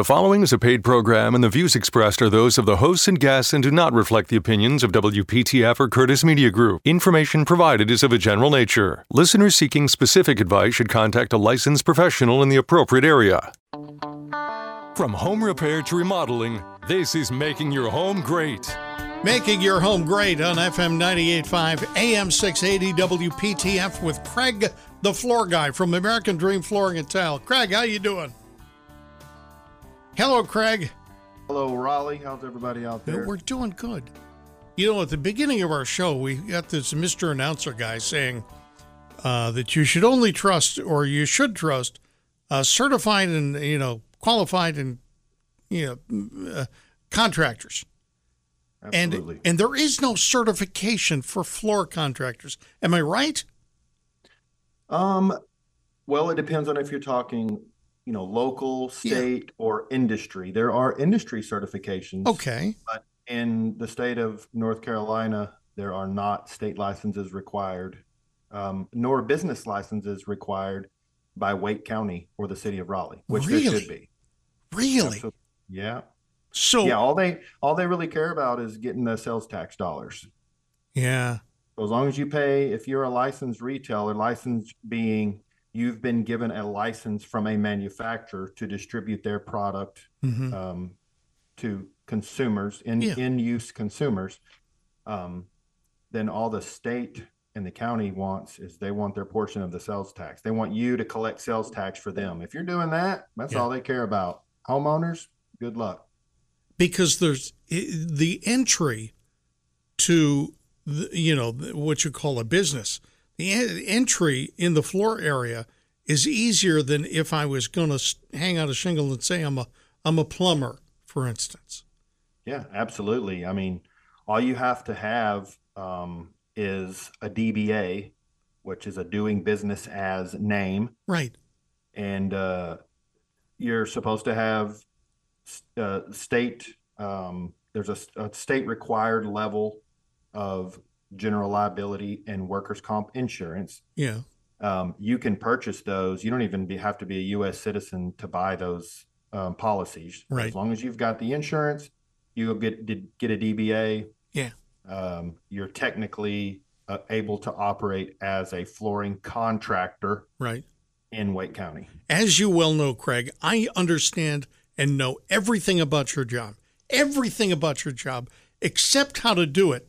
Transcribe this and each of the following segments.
The following is a paid program, and the views expressed are those of the hosts and guests and do not reflect the opinions of WPTF or Curtis Media Group. Information provided is of a general nature. Listeners seeking specific advice should contact a licensed professional in the appropriate area. From home repair to remodeling, this is Making Your Home Great. Making your home great on FM 98.5, AM 680 WPTF with Craig, the floor guy from American Dream Flooring and Tile. Craig, how you doing? Hello, Craig. Hello, Raleigh. How's everybody out there? We're doing good. You know, at the beginning of our show, we got this Mr. Announcer guy saying uh, that you should only trust, or you should trust, uh, certified and you know qualified and you know uh, contractors. Absolutely. And and there is no certification for floor contractors. Am I right? Um, well, it depends on if you're talking, you know, local, state, or industry. There are industry certifications. Okay. But in the state of North Carolina, there are not state licenses required, um, nor business licenses required by Wake County or the city of Raleigh, which there should be. Really? Absol- Yeah. So Yeah. All they all they really care about is getting the sales tax dollars. yeah. So as long as you pay, if you're a licensed retailer, license being you've been given a license from a manufacturer to distribute their product Mhm. um, to consumers, in Yeah. in use consumers, um, then all the state and the county wants is they want their portion of the sales tax. They want you to collect sales tax for them. If you're doing that, that's Yeah. all they care about. Homeowners, good luck. because there's the entry to the, you know what you call a business the entry in the floor area is easier than if i was going to hang out a shingle and say i'm a i'm a plumber for instance Yeah, absolutely. I mean, all you have to have um, is a DBA, which is a doing business as name, right and uh, you're supposed to have uh, state. Um, there's a state required level of general liability and workers' comp insurance. yeah Um, you can purchase those. You don't even be, have to be a U.S. citizen to buy those um, policies. Right. As long as you've got the insurance, you get get a DBA. Yeah. Um, you're technically uh, able to operate as a flooring contractor right in Wake County. as you well know craig i understand and know everything about your job everything about your job except how to do it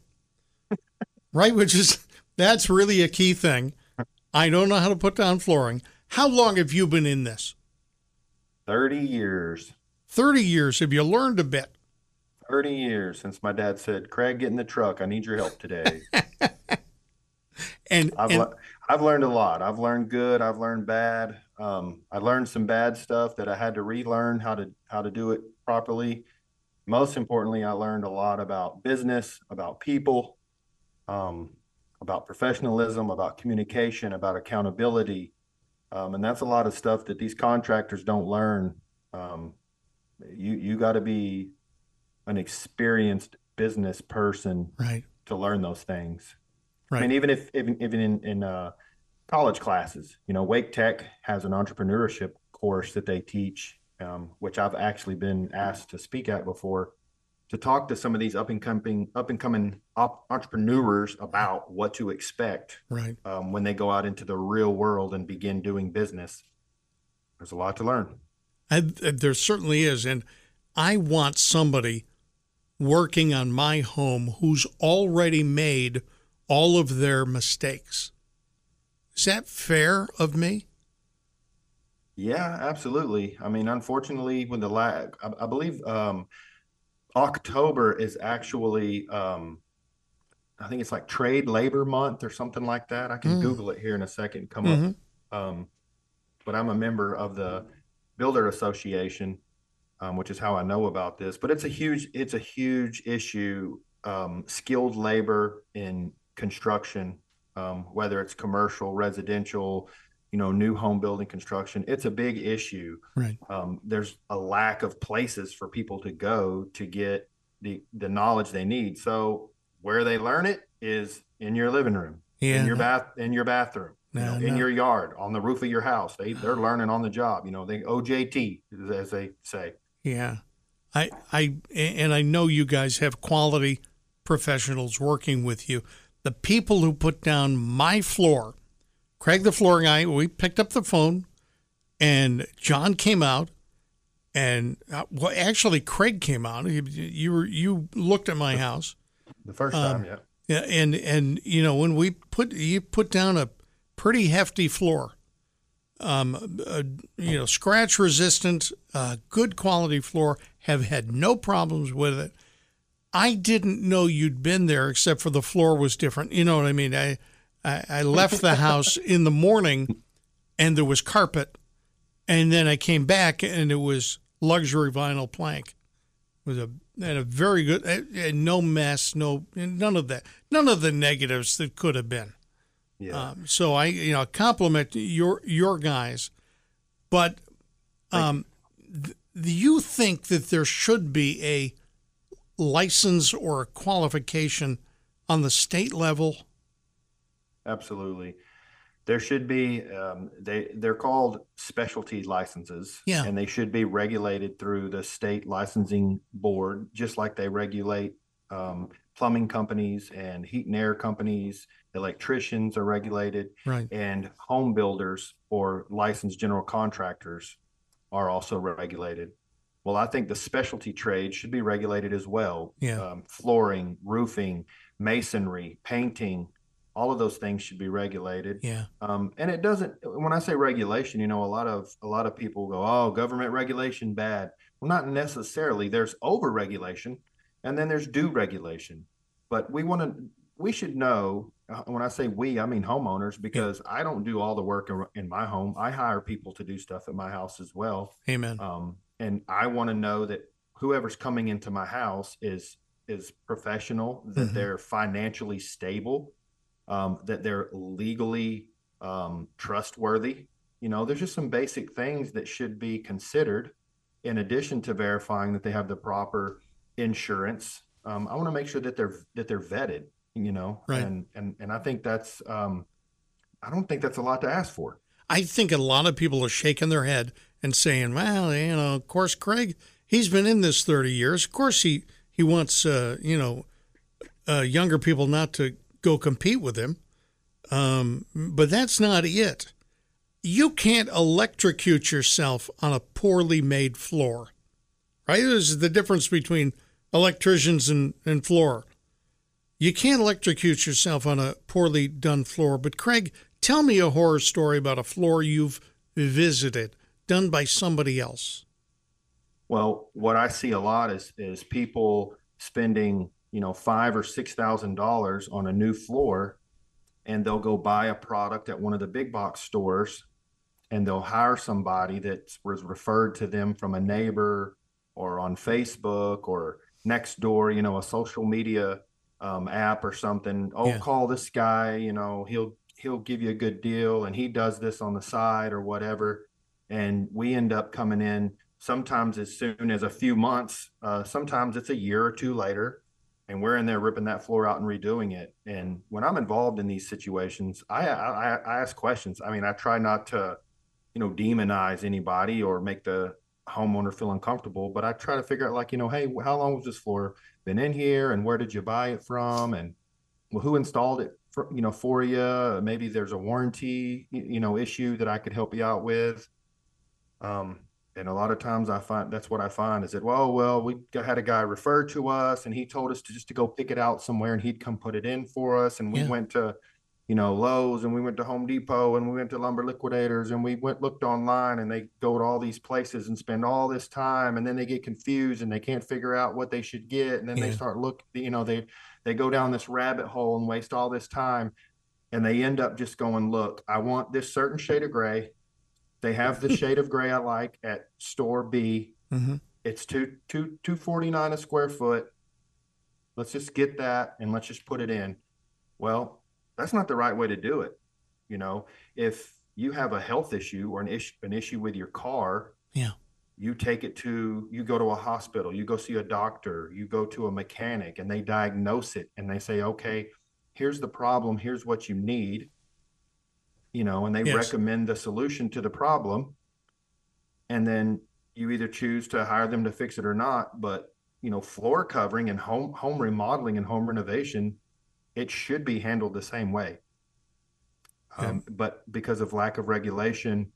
right which is that's really a key thing i don't know how to put down flooring how long have you been in this Thirty years. 30 years have you learned a bit 30 years since my dad said, "Craig, get in the truck. I need your help today." and, I've and le- I've learned a lot. I've learned good. I've learned bad. Um, I learned some bad stuff that I had to relearn how to how to do it properly. Most importantly, I learned a lot about business, about people, um, about professionalism, about communication, about accountability, um, and that's a lot of stuff that these contractors don't learn. Um, you you got to be an experienced business person right to learn those things. right I mean, even if even even in in uh, college classes, you know, Wake Tech has an entrepreneurship course that they teach, um, which I've actually been asked to speak at before, to talk to some of these up and coming up and coming op- entrepreneurs about what to expect right um, when they go out into the real world and begin doing business. There's a lot to learn. I, there certainly is and i want somebody working on my home who's already made all of their mistakes is that fair of me Yeah, absolutely. I mean, unfortunately, when the la I, I believe um, October is actually, um, I think it's like Trade Labor Month or something like that. I can Mm. Google it here in a second. Come Mhm. up. Um, but I'm a member of the Builder Association, um, which is how I know about this. But it's a huge, it's a huge issue. Um, skilled labor in construction, um, whether it's commercial, residential, you know, new home building construction, it's a big issue. right Um, there's a lack of places for people to go to get the the knowledge they need. So where they learn it is in your living room, yeah in your no, bath, in your bathroom, you No, know, in no. your yard, on the roof of your house. They they're learning on the job. You know, they OJT as they say. Yeah. I I and I know you guys have quality professionals working with you. The people who put down my floor, Craig the floor guy, we picked up the phone and John came out and uh, well actually Craig came out. You, you were you looked at my house. The first Um, time, yeah. Yeah, and and you know when we put you put down a pretty hefty floor, um, uh, you know scratch resistant, uh, good quality floor. Have had no problems with it. I didn't know you'd been there except for the floor was different. You know what I mean? I I, I left the house in the morning, and there was carpet, and then I came back and it was luxury vinyl plank. It was a and a very good and- no mess, no none of that, none of the negatives that could have been. Yeah. Um, so I you know compliment your your guys, but um, th- do you think that there should be a license or a qualification on the state level? Absolutely. There should be, um, they, they're called specialty licenses. Yeah. And they should be regulated through the state licensing board, just like they regulate, um, plumbing companies and heat and air companies. Electricians are regulated Right. and home builders or licensed general contractors are also regulated. Well, I think the specialty trade should be regulated as well. Yeah. Um, flooring, roofing, masonry, painting, all of those things should be regulated. Yeah. Um, and it doesn't. When I say regulation, you know, a lot of a lot of people go, "Oh, government regulation bad." Well, not necessarily. There's over regulation, and then there's due regulation. But we want to. We should know. uh, When I say we, I mean homeowners, because I don't do all the work in- my home. I hire people to do stuff at my house as well. Amen. Um, and I want to know that whoever's coming into my house is is professional, that Mhm. they're financially stable, um, that they're legally um, trustworthy. You know, there's just some basic things that should be considered in addition to verifying that they have the proper insurance. Um, I want to make sure that they're that they're vetted. You know, Right. and and and I think that's um, I don't think that's a lot to ask for. I think a lot of people are shaking their head and saying, "Well, you know, of course, Craig, he's been in this thirty years. Of course, he he wants, uh, you know, uh, younger people not to go compete with him." Um, but that's not it. You can't electrocute yourself on a poorly made floor, right? There's the difference between electricians and, and floor. You can't electrocute yourself on a poorly done floor. But Craig, tell me a horror story about a floor you've visited done by somebody else. Well, what I see a lot is is people spending, you know, five or six thousand dollars on a new floor, and they'll go buy a product at one of the big box stores, and they'll hire somebody that was referred to them from a neighbor or on Facebook or next door, you know, a social media um, app or something. Oh, Yeah. call this guy, you know, he'll he'll give you a good deal, and he does this on the side or whatever and we end up coming in sometimes as soon as a few months uh, sometimes it's a year or two later and we're in there ripping that floor out and redoing it. And when i'm involved in these situations i i, I ask questions. I mean i try not to you know demonize anybody or make the homeowner feel uncomfortable but i try to figure out like you know hey how long was this floor been in here and where did you buy it from? And well who installed it for you know for you maybe there's a warranty you know issue that i could help you out with. Um, and a lot of times I find that's what I find is that, well, well, we had a guy referred to us and he told us to just to go pick it out somewhere and he'd come put it in for us. And we Yeah. went to, you know, Lowe's and we went to Home Depot and we went to Lumber Liquidators and we went looked online and they go to all these places and spend all this time and then they get confused and they can't figure out what they should get and then they start look, you know, they they go down this rabbit hole and waste all this time and they end up just going, look, I want this certain shade of gray. They have the shade of gray I like at store B. Mm-hmm. It's two two two forty nine a square foot. Let's just get that and let's just put it in. Well, that's not the right way to do it. You know, if you have a health issue or an issue an issue with your car, Yeah. you take it to you go to a hospital, you go see a doctor, you go to a mechanic and they diagnose it and they say, "Okay, here's the problem, here's what you need." You know, and they Yes. recommend the solution to the problem. And then you either choose to hire them to fix it or not. But you know, floor covering and home home remodeling and home renovation, it should be handled the same way. Yeah. Um, but because of lack of regulation,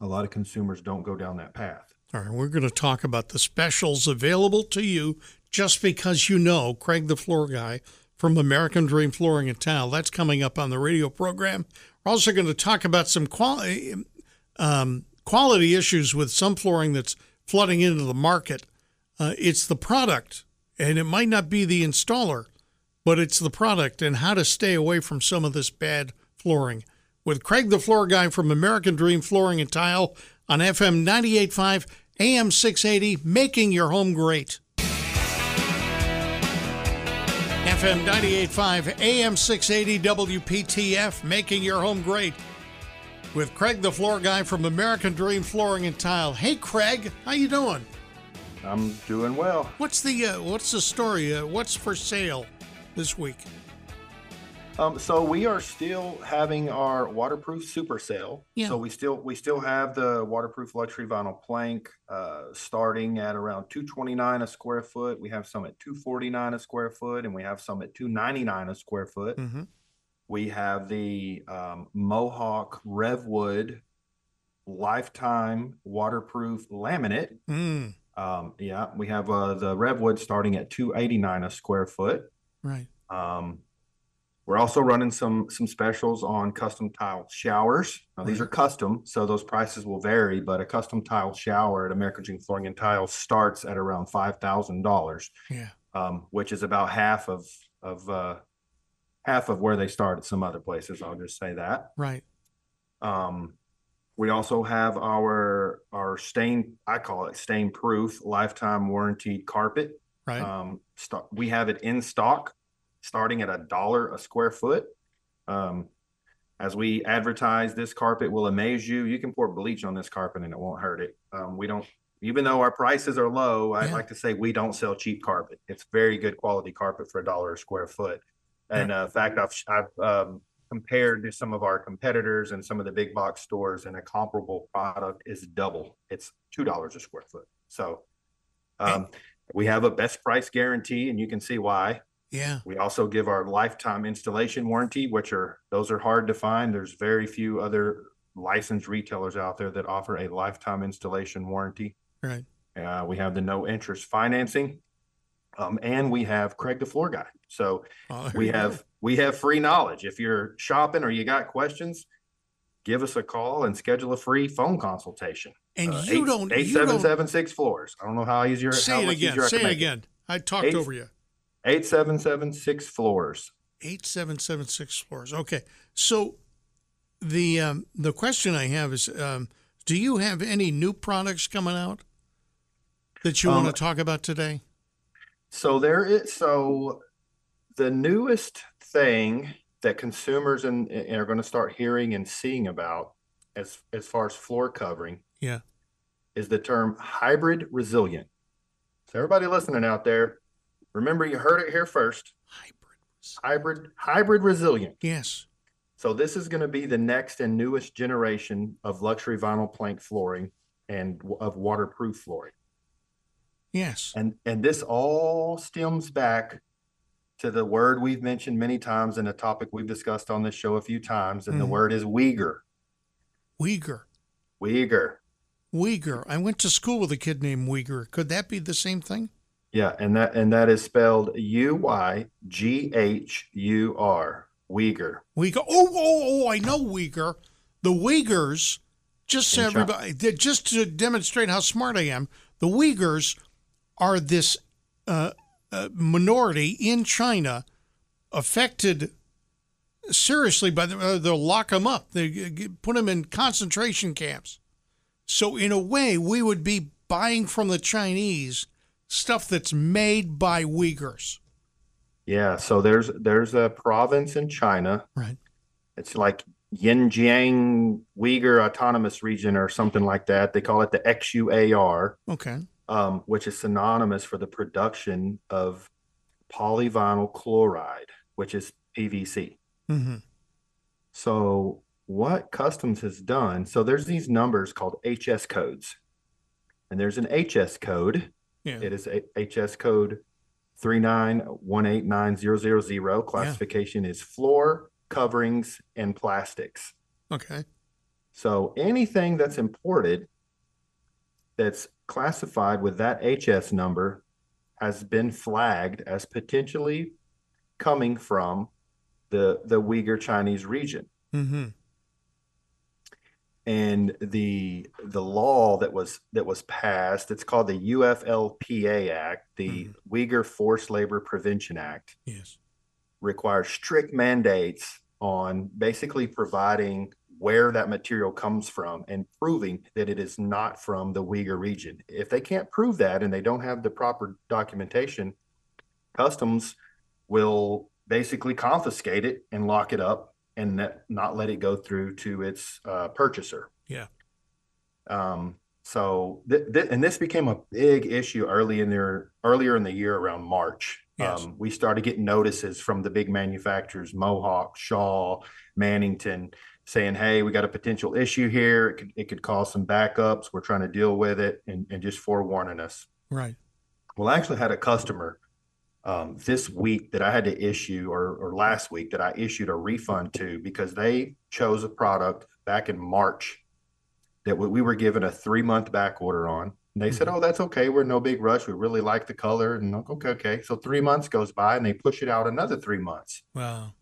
a lot of consumers don't go down that path. All right, we're going to talk about the specials available to you just because you know Craig the Floor Guy from American Dream Flooring and Tile. That's coming up on the radio program. We're also going to talk about some quality um, quality issues with some flooring that's flooding into the market. Uh, it's the product, and it might not be the installer, but it's the product and how to stay away from some of this bad flooring. With Craig the Floor Guy from American Dream Flooring and Tile on FM 98.5, AM 680, making your home great. FM 98.5, AM 680, WPTF, making your home great. With Craig the Floor Guy from American Dream Flooring and Tile. Hey, Craig, how you doing? I'm doing well. What's the uh, what's the story? Uh, what's for sale this week? Um, so we are still having our waterproof super sale. Yeah. So we still we still have the waterproof luxury vinyl plank uh, starting at around 229 a square foot. We have some at 249 a square foot, and we have some at 299 a square foot. Mm-hmm. We have the um, Mohawk Revwood lifetime waterproof laminate. Mm, Um, yeah, we have uh, the Revwood starting at 289 a square foot. right. Um, we're also running some some specials on custom tile showers. Now, these are custom, so those prices will vary, but a custom tile shower at American Dream Flooring and Tile starts at around five thousand dollars, Yeah. um, which is about half of of uh, half of where they start at some other places. I'll just say that. Right. Um, we also have our our stain, I call it stain proof lifetime warranty carpet. Right. Um, st- we have it in stock, starting at a dollar a square foot. Um, as we advertise, this carpet will amaze you. You can pour bleach on this carpet and it won't hurt it. Um, we don't, even though our prices are low, I Yeah. like to say we don't sell cheap carpet. It's very good quality carpet for a dollar a square foot. And uh, in fact, I've I've um, compared to some of our competitors and some of the big box stores, and a comparable product is double. It's two dollars a square foot. So um, we have a best price guarantee, and you can see why. Yeah. We also give our lifetime installation warranty, which are those are hard to find. There's very few other licensed retailers out there that offer a lifetime installation warranty. Right. Uh, we have the no interest financing, um, and we have Craig the Floor Guy. So Oh, we go. have we have free knowledge. If you're shopping or you got questions, give us a call and schedule a free phone consultation. And Uh, you eight- don't. eight seven seven six floors. I don't know how how say it again. I Say it again. I talked Eight- over you. Eight seven seven six floors. Eight seven seven six floors. Okay. So the um, the question I have is, um, do you have any new products coming out that you Um, want to talk about today? So there is so the newest thing that consumers and, and are going to start hearing and seeing about as as far as floor covering Yeah. is the term hybrid resilient. So everybody listening out there, remember you heard it here first. Hybrids. Hybrid hybrid resilient. Yes. So this is going to be the next and newest generation of luxury vinyl plank flooring and of waterproof flooring. Yes. And and this all stems back to the word we've mentioned many times and a topic we've discussed on this show a few times, and the Mhm. word is Uyghur. Uyghur. Uyghur. Uyghur. I went to school with a kid named Uyghur. Could that be the same thing? Yeah, and that and that is spelled U Y G H U R. Uyghur. Uyghur. Oh, oh, oh! I know Uyghur. The Uyghurs. Just so everybody, just to demonstrate how smart I am, the Uyghurs are this uh, uh, minority in China affected seriously by the. Uh, they'll lock them up. They put them in concentration camps. So in a way, we would be buying from the Chinese stuff that's made by Uyghurs. Yeah, so there's there's a province in China. Right. It's like Xinjiang Uyghur Autonomous Region or something like that. They call it the XUAR. Okay. um, which is synonymous for the production of polyvinyl chloride, which is PVC. Mm-hmm. So, what Customs has done, so there's these numbers called HS codes. and there's an HS code. Yeah. It is a HS code 3918900. Classification is floor coverings and plastics. Okay. So anything that's imported that's classified with that HS number has been flagged as potentially coming from the the Uyghur Chinese region. Mm-hmm. And the the law that was that was passed, it's called the UFLPA Act, the mm-hmm. Uyghur Forced Labor Prevention Act, Yes. requires strict mandates on basically providing where that material comes from and proving that it is not from the Uyghur region. If they can't prove that and they don't have the proper documentation, customs will basically confiscate it and lock it up and that, not let it go through to its uh, purchaser. Yeah. Um, so th- th- and this became a big issue early in their earlier in the year around March. Yes. Um, we started getting notices from the big manufacturers, Mohawk, Shaw, Mannington, saying, "Hey, we got a potential issue here. It could, it could cause some backups. We're trying to deal with it," and, and just forewarning us. Right. Well, I actually had a customer um, this week that I had to issue, or, or last week that I issued a refund to because they chose a product back in March that we we were given a three month back order on. And they said, Mhm. "Oh, that's okay. We're no big rush. We really like the color." And I'm like, okay, okay. So three months goes by, and they push it out another three months. Wow.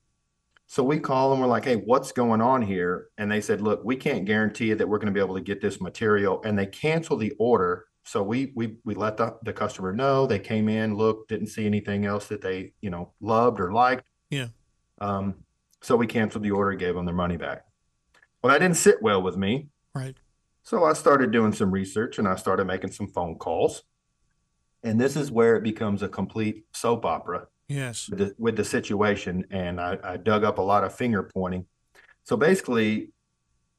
So we call them. We're like, "Hey, what's going on here?" And they said, "Look, we can't guarantee you that we're going to be able to get this material." And they cancel the order. So we we we let the, the customer know. They came in, looked, didn't see anything else that they you know loved or liked. Yeah. Um. So we canceled the order, and gave them their money back. Well, that didn't sit well with me. Right. So I started doing some research and I started making some phone calls. And this is where it becomes a complete soap opera Yes. with the, with the situation. And I, I dug up a lot of finger pointing. So basically,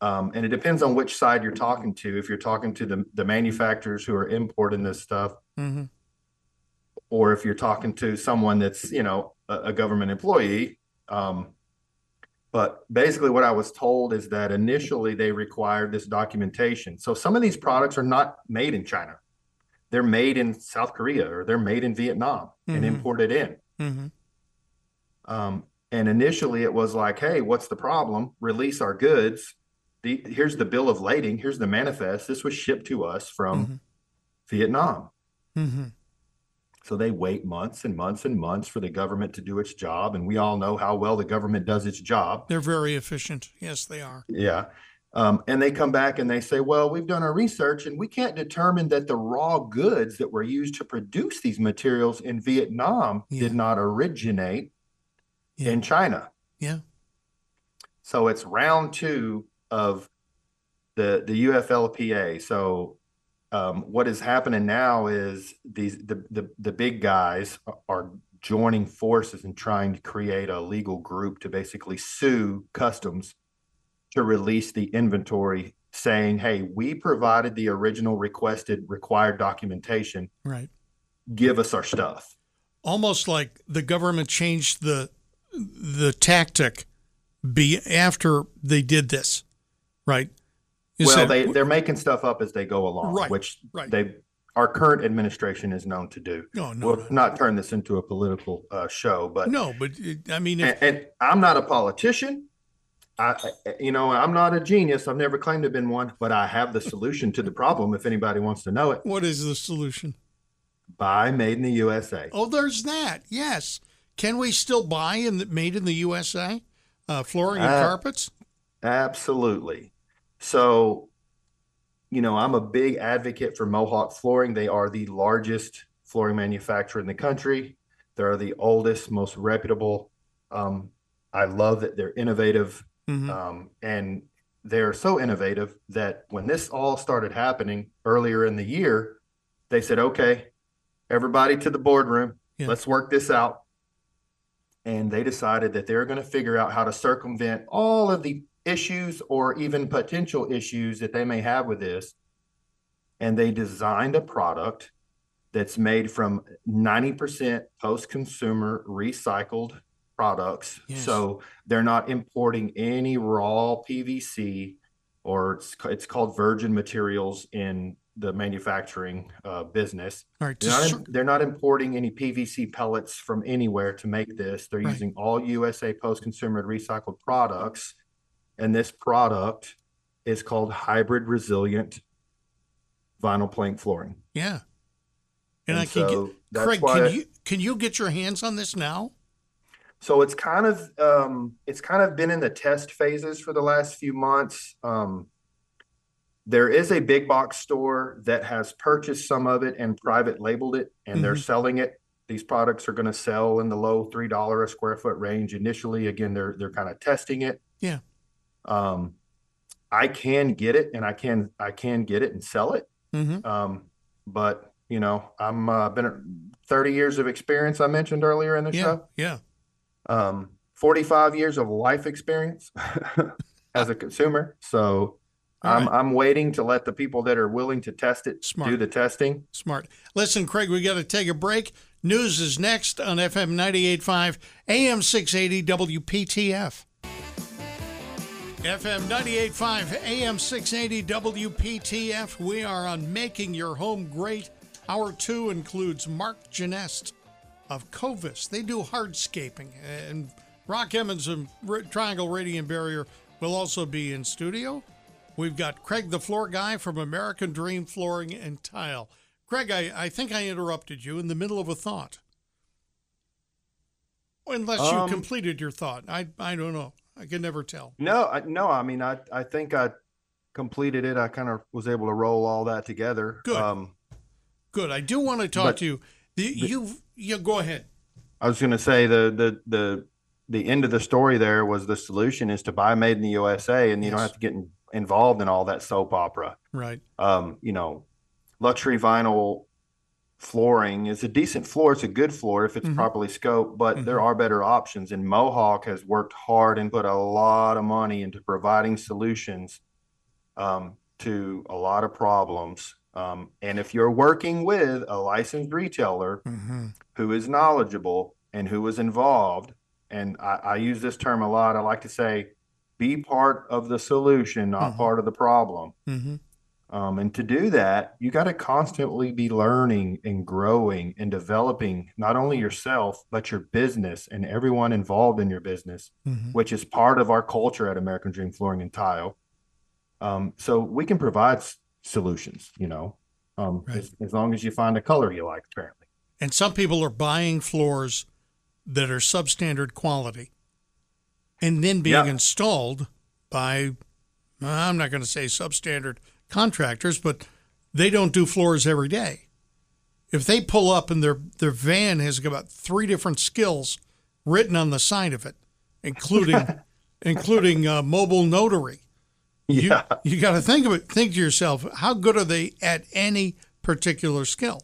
um, and it depends on which side you're talking to. If you're talking to the, the manufacturers who are importing this stuff, Mm-hmm. or if you're talking to someone that's, you know, a, a government employee. Um, but basically, what I was told is that initially they required this documentation. So some of these products are not made in China, they're made in South Korea or they're made in Vietnam and Mhm. imported in. Mm-hmm. Um, and initially, it was like, "Hey, what's the problem? Release our goods. The, here's the bill of lading. Here's the manifest. This was shipped to us from Mhm. Vietnam." Mm-hmm. So they wait months and months and months for the government to do its job, and we all know how well the government does its job. They're very efficient. Yes, they are. Yeah. Um, and they come back and they say, well, we've done our research and we can't determine that the raw goods that were used to produce these materials in Vietnam Yeah. did not originate Yeah. in China. Yeah. So it's round two of the the UFLPA. So um, what is happening now is these the, the the big guys are joining forces and trying to create a legal group to basically sue customs to release the inventory saying hey we provided the original requested required documentation Right. give us our stuff Almost like the government changed the the tactic be after they did this. Right. Well they they're making stuff up as they go along Right, which right. they our current administration is known to do no, no, we'll no. not turn this into a political uh, show but No, but I mean, if, and, and i'm not a politician I, I- you know, I'm not a genius. I've never claimed to have been one, but I have the solution to the problem. If anybody wants to know it, what is the solution? buy made in the USA. Oh, there's that. Yes. Can we still buy in the, made in the USA uh, flooring and Uh, carpets? Absolutely. So, you know, I'm a big advocate for Mohawk Flooring. They are the largest flooring manufacturer in the country. They're the oldest, most reputable. Um, I love that they're innovative. Mhm. Um, and they're so innovative that when this all started happening earlier in the year, they said, okay, everybody to the boardroom, Yeah. let's work this out. And they decided that they're going to figure out how to circumvent all of the issues or even potential issues that they may have with this. And they designed a product that's made from 90% post consumer recycled products. Yes. So they're not importing any raw PVC or it's, it's called virgin materials in the manufacturing uh, business. All right. They're not, they're not importing any PVC pellets from anywhere to make this. They're Right. using all USA post-consumer recycled products. And this product is called hybrid resilient vinyl plank flooring. yeah. And, And I can so get Craig. Can you can you get your hands on this now? So it's kind of um, it's kind of been in the test phases for the last few months. Um, there is a big box store that has purchased some of it and private labeled it, and they're Mhm. selling it. These products are going to sell in the low three dollar a square foot range initially. Again, they're they're kind of testing it. Yeah. Um, I can get it, and I can I can get it and sell it. Mm-hmm. Um, but you know, I'm uh, been 30 years of experience. I mentioned earlier in the Yeah. show Yeah. um, 45 years of life experience as a consumer. So All I'm. I'm waiting to let the people that are willing to test it Smart. do the testing. Smart. Listen, Craig, we got to take a break. News is next on FM 98.5, AM 680, WPTF. FM 98.5, AM 680, WPTF. We are on Making Your Home Great. Hour two includes Marc Genest of Covis. They do hardscaping. And Brock Emmons and R- Triangle Radiant Barrier will also be in studio. We've got Craig, the floor guy from American Dream Flooring and Tile. Craig, I, I think I interrupted you in the middle of a thought. Unless you Um, completed your thought. I, I don't know. I can never tell. No, I, no, I mean I I think I completed it. I kind of was able to roll all that together. Good. Um, Good. I do want to talk to you. The, you you go ahead. I was going to say the the the the end of the story there was the solution is to buy made in the USA, and you don't have to get in, involved in all that soap opera. Right. um, you know, luxury vinyl flooring is a decent floor. It's a good floor if it's Mhm. properly scoped, but there Mhm. are better options. And Mohawk has worked hard and put a lot of money into providing solutions um, to a lot of problems. Um, and if you're working with a licensed retailer Mm-hmm. who is knowledgeable and who is involved, and I, I use this term a lot, I like to say, be part of the solution, not Mhm. part of the problem. Um, and to do that, you got to constantly be learning and growing and developing not only yourself, but your business and everyone involved in your business, Mm-hmm. which is part of our culture at American Dream Flooring and Tile. Um, so we can provide s- solutions, you know, um, Right. as, as long as you find a color you like, apparently. And some people are buying floors that are substandard quality and then being Yeah. installed by, I'm not going to say substandard contractors, but they don't do floors every day. If they pull up and their, their van has about three different skills written on the side of it, including including uh, mobile notary, you, Yeah. you got to think of it. Think to yourself, how good are they at any particular skill?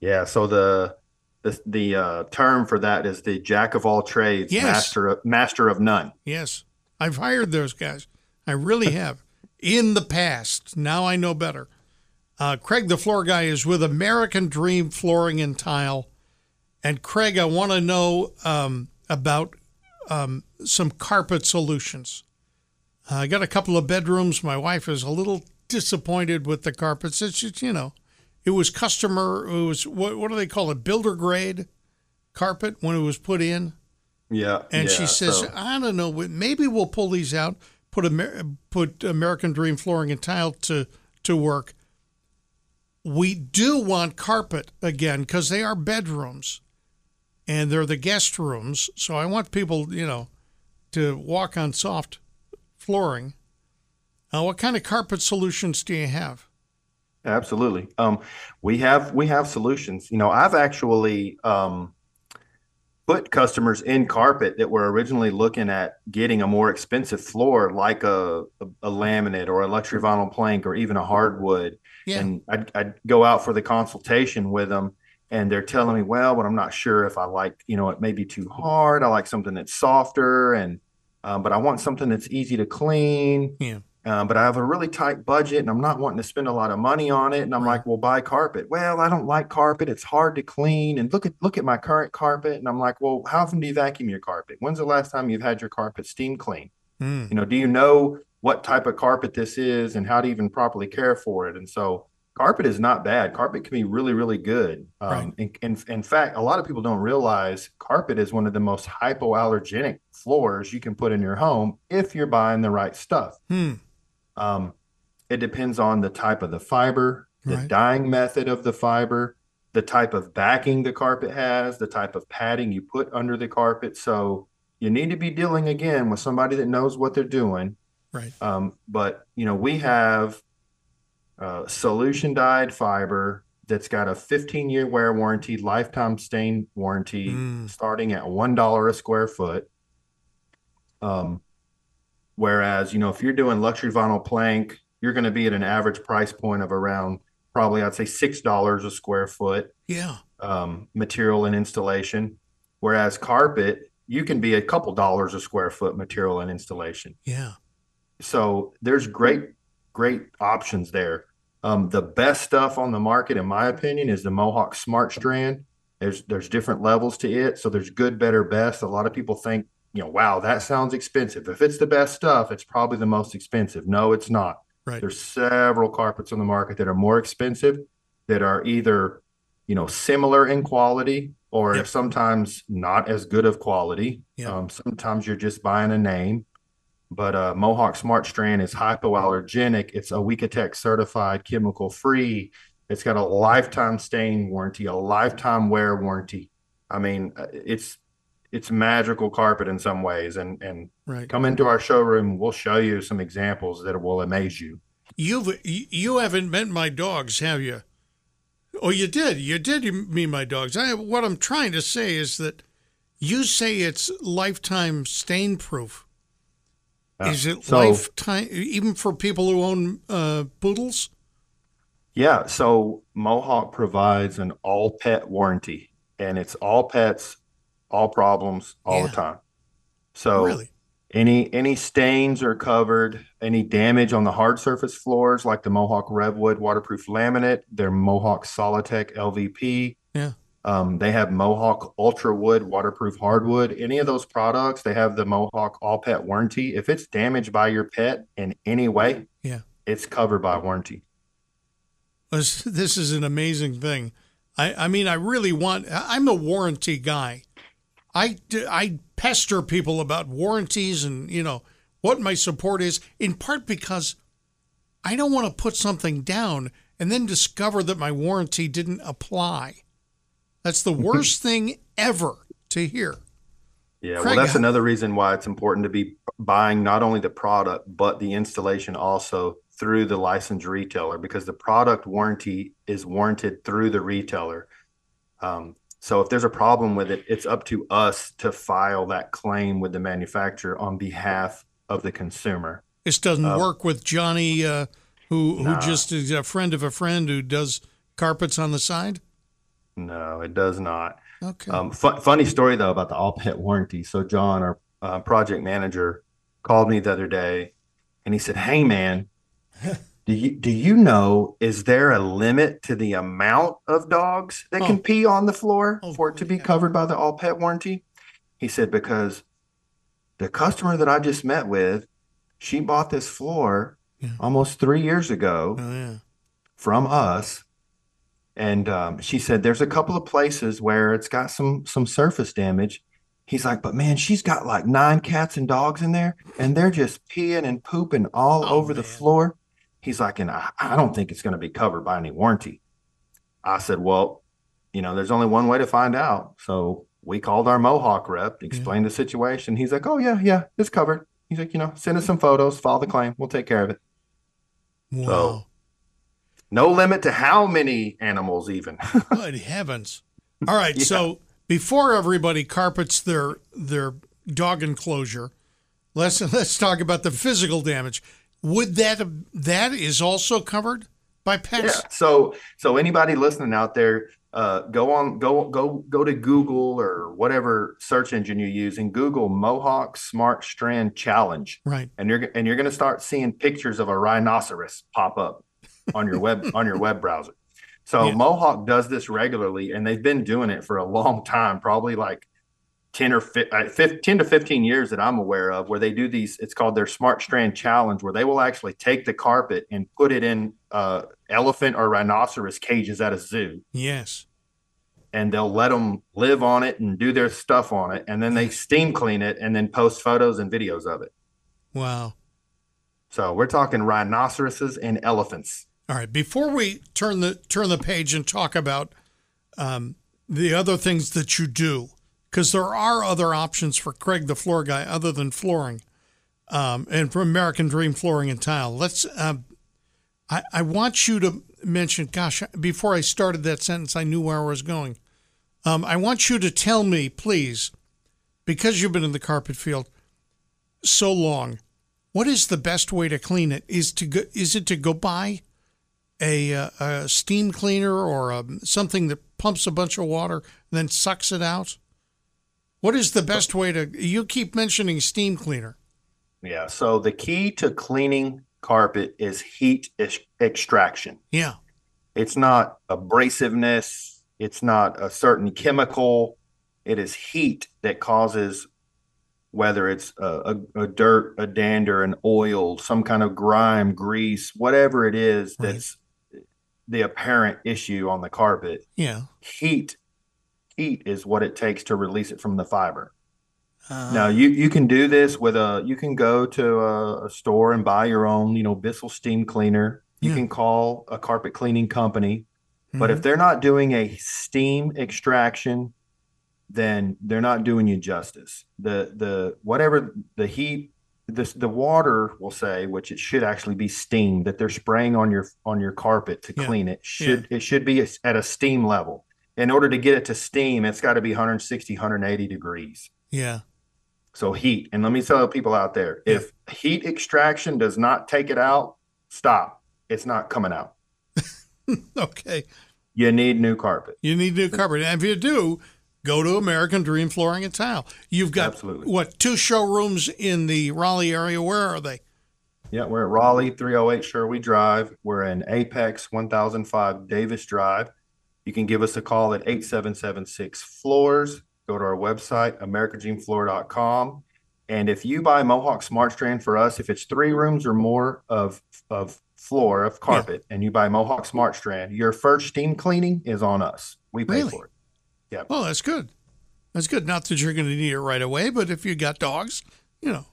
Yeah. So the, the, the uh, term for that is the jack of all trades, Yes. master of, master of none. Yes, I've hired those guys. I really have in the past. Now I know better. Uh, Craig, the floor guy, is with American Dream Flooring and Tile. And Craig, I want to know um, about um, some carpet solutions. Uh, I got a couple of bedrooms. My wife is a little disappointed with the carpets. It's just, you know, it was customer. It was what, what do they call it? Builder grade carpet when it was put in. Yeah. And she says, so- I don't know, maybe we'll pull these out, put Amer- put American Dream Flooring and Tile to to work. We do want carpet again because they are bedrooms, and they're the guest rooms. So I want people, you know, to walk on soft flooring. Uh, what kind of carpet solutions do you have? Absolutely. Um, we have we have solutions. You know, I've actually um, put customers in carpet that were originally looking at getting a more expensive floor, like a, a, a laminate or a luxury vinyl plank or even a hardwood. Yeah. And I'd, I'd go out for the consultation with them, and they're telling me, well, but I'm not sure if I like, you know, it may be too hard. I like something that's softer, and um, but I want something that's easy to clean. Yeah. Um, but I have a really tight budget and I'm not wanting to spend a lot of money on it. And I'm like, well, buy carpet. Well, I don't like carpet. It's hard to clean. And look at look at my current carpet. And I'm like, well, how often do you vacuum your carpet? When's the last time you've had your carpet steam clean? Mm. You know, do you know what type of carpet this is and how to even properly care for it? And so carpet is not bad. Carpet can be really, really good. Um, Right. in, in, in fact, a lot of people don't realize carpet is one of the most hypoallergenic floors you can put in your home if you're buying the right stuff. Hmm. Um, it depends on the type of the fiber, the Right. dyeing method of the fiber, the type of backing the carpet has, the type of padding you put under the carpet. So you need to be dealing again with somebody that knows what they're doing. Right. Um, but you know, we have uh, solution dyed fiber that's got a 15 year wear warranty, lifetime stain warranty, Mm. starting at one dollar a square foot. Um, whereas you know, if you're doing luxury vinyl plank, you're going to be at an average price point of around probably I'd say six dollars a square foot Yeah. um, material and installation. Whereas carpet, you can be a couple dollars a square foot material and installation. Yeah. So there's great, great options there. Um, the best stuff on the market, in my opinion, is the Mohawk Smart Strand. There's there's different levels to it, so there's good, better, best. A lot of people think, you know, wow, that sounds expensive. If it's the best stuff, it's probably the most expensive. No, it's not. Right. There's several carpets on the market that are more expensive, that are either, you know, similar in quality or Yep. sometimes not as good of quality. Yep. Um, sometimes you're just buying a name. But uh, Mohawk Smart Strand is hypoallergenic. It's a Weekatech certified, chemical free. It's got a lifetime stain warranty, a lifetime wear warranty. I mean, uh, it's it's magical carpet in some ways. And and Right. come into our showroom, we'll show you some examples that will amaze you. You've you haven't met my dogs, have you? Oh, you did. You did meet my dogs. I, what I'm trying to say is that you say it's lifetime stain proof. Uh, is it so- lifetime even for people who own uh, poodles? Yeah, so Mohawk provides an all pet warranty, and it's all pets, all problems, all Yeah. the time. So really? any any stains are covered, any damage on the hard surface floors like the Mohawk Revwood waterproof laminate, their Mohawk SolidTech LVP. Yeah. Um, they have Mohawk Ultra Wood waterproof hardwood. Any of those products, they have the Mohawk all pet warranty. If it's damaged by your pet in any way, Yeah. it's covered by warranty. This this is an amazing thing. I, I mean, I really want. I'm a warranty guy. I, I pester people about warranties and you know what my support is. In part because I don't want to put something down and then discover that my warranty didn't apply. That's the worst thing ever to hear. Yeah, Craig, well, that's another reason why it's important to be buying not only the product but the installation also through the licensed retailer because the product warranty is warranted through the retailer. Um, so if there's a problem with it, it's up to us to file that claim with the manufacturer on behalf of the consumer. This doesn't Uh, work with Johnny, uh, who who Nah. just is a friend of a friend who does carpets on the side. No, it does not. Okay. Um, fu- funny story though about the all pet warranty. So John, our uh, project manager, called me the other day, and he said, "Hey man, do you do you know is there a limit to the amount of dogs that Oh. can pee on the floor Oh, for it to be covered by the all pet warranty?" He said because the customer that I just met with, she bought this floor Yeah. almost three years ago oh yeah. from us and um, she said there's a couple of places where it's got some some surface damage he's like but man she's got like nine cats and dogs in there and they're just peeing and pooping all Oh, over the floor he's like and I, I don't think it's going to be covered by any warranty i said well you know there's only one way to find out so we called our mohawk rep explained the situation he's like oh yeah yeah it's covered he's like you know send us some photos file the claim we'll take care of it Wow. no limit to how many animals even Good heavens! All right, Yeah. so before everybody carpets their their dog enclosure, let's let's talk about the physical damage. Would that that is also covered by pets? Yeah. So so anybody listening out there, uh, go on go go go to Google or whatever search engine you use and Google Mohawk Smart Strand Challenge, Right. and you're and you're going to start seeing pictures of a rhinoceros pop up on your web on your web browser. So Yeah. Mohawk does this regularly, and they've been doing it for a long time, probably like 10 or uh, fif- 10 to 15 years that I'm aware of, where they do these. It's called their Smart Strand Challenge, where they will actually take the carpet and put it in uh, elephant or rhinoceros cages at a zoo Yes. and they'll let them live on it and do their stuff on it and then they steam clean it and then post photos and videos of it Wow. so we're talking rhinoceroses and elephants All right. Before we turn the turn the page and talk about um, the other things that you do, because there are other options for Cregg the floor guy other than flooring, um, and for American Dream Flooring and Tile. Let's. Um, I I want you to mention. Gosh, before I started that sentence, I knew where I was going. Um, I want you to tell me, please, because you've been in the carpet field so long. What is the best way to clean it? Is to go, is it to go buy a, uh, a steam cleaner or um something that pumps a bunch of water and then sucks it out? What is the best way to? You keep mentioning steam cleaner. yeah so the key to cleaning carpet is heat ex- extraction Yeah, it's not abrasiveness it's not a certain chemical it is heat that causes whether it's a, a, a dirt a dander an oil some kind of grime grease whatever it is Right. that's the apparent issue on the carpet yeah. heat heat is what it takes to release it from the fiber Uh, now you you can do this with a you can go to a, a store and buy your own you know Bissell steam cleaner. You Yeah. can call a carpet cleaning company, but mhm. if they're not doing a steam extraction, then they're not doing you justice. The the whatever the heat this the water will say, which it should actually be steam that they're spraying on your on your carpet to Yeah. clean it. Should it should be at a steam level. In order to get it to steam, it's got to be 160, 180 degrees. yeah, So heat, and let me tell people out there, if heat extraction does not take it out, stop. It's not coming out. okay. You need new carpet. You need new carpet, and if you do, go to American Dream Flooring and Tile. You've got Absolutely. what two showrooms in the Raleigh area? Where are they? Yeah, we're at Raleigh 308 Sherway Drive. We're in Apex 1005 Davis Drive. You can give us a call at 8776 Floors. Go to our website, americandreamfloor.com. And if you buy Mohawk SmartStrand for us, if it's three rooms or more of, of floor, of carpet, and you buy Mohawk SmartStrand, your first steam cleaning is on us. We pay Really? for it. Yeah. Oh, that's good. That's good. Not that you're going to need it right away, but if you got dogs, you know.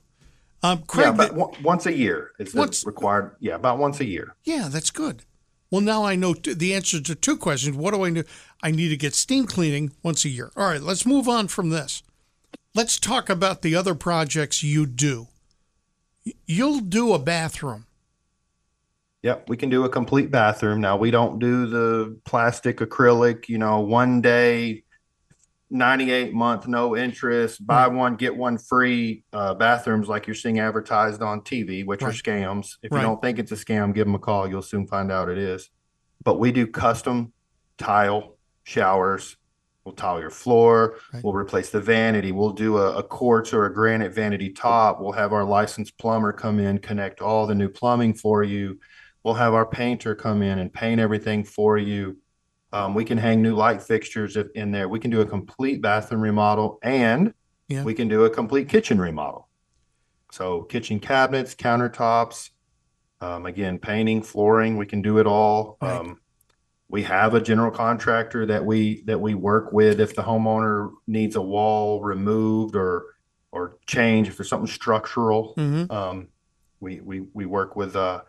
Um, Cregg, yeah, but on- once a year is Once- required. Yeah, about once a year. Yeah, that's good. Well, now I know the answer to two questions. What do I do? I need to get steam cleaning once a year. All right, let's move on from this. Let's talk about the other projects you do. You'll do a bathroom. Yep, we can do a complete bathroom. Now we don't do the plastic acrylic, you know, one day, 98 month, no interest, buy one, get one free uh, bathrooms like you're seeing advertised on TV, which are scams. If Right. you don't think it's a scam, give them a call. You'll soon find out it is. But we do custom tile showers. We'll tile your floor. Right. We'll replace the vanity. We'll do a, a quartz or a granite vanity top. We'll have our licensed plumber come in, connect all the new plumbing for you. We'll have our painter come in and paint everything for you. Um, we can hang new light fixtures in there. We can do a complete bathroom remodel and Yeah. we can do a complete kitchen remodel. So kitchen cabinets, countertops, um, again, painting, flooring, we can do it all. Right. Um, we have a general contractor that we that we work with if the homeowner needs a wall removed or or change if there's something structural. Mm-hmm. Um, we we we work with uh,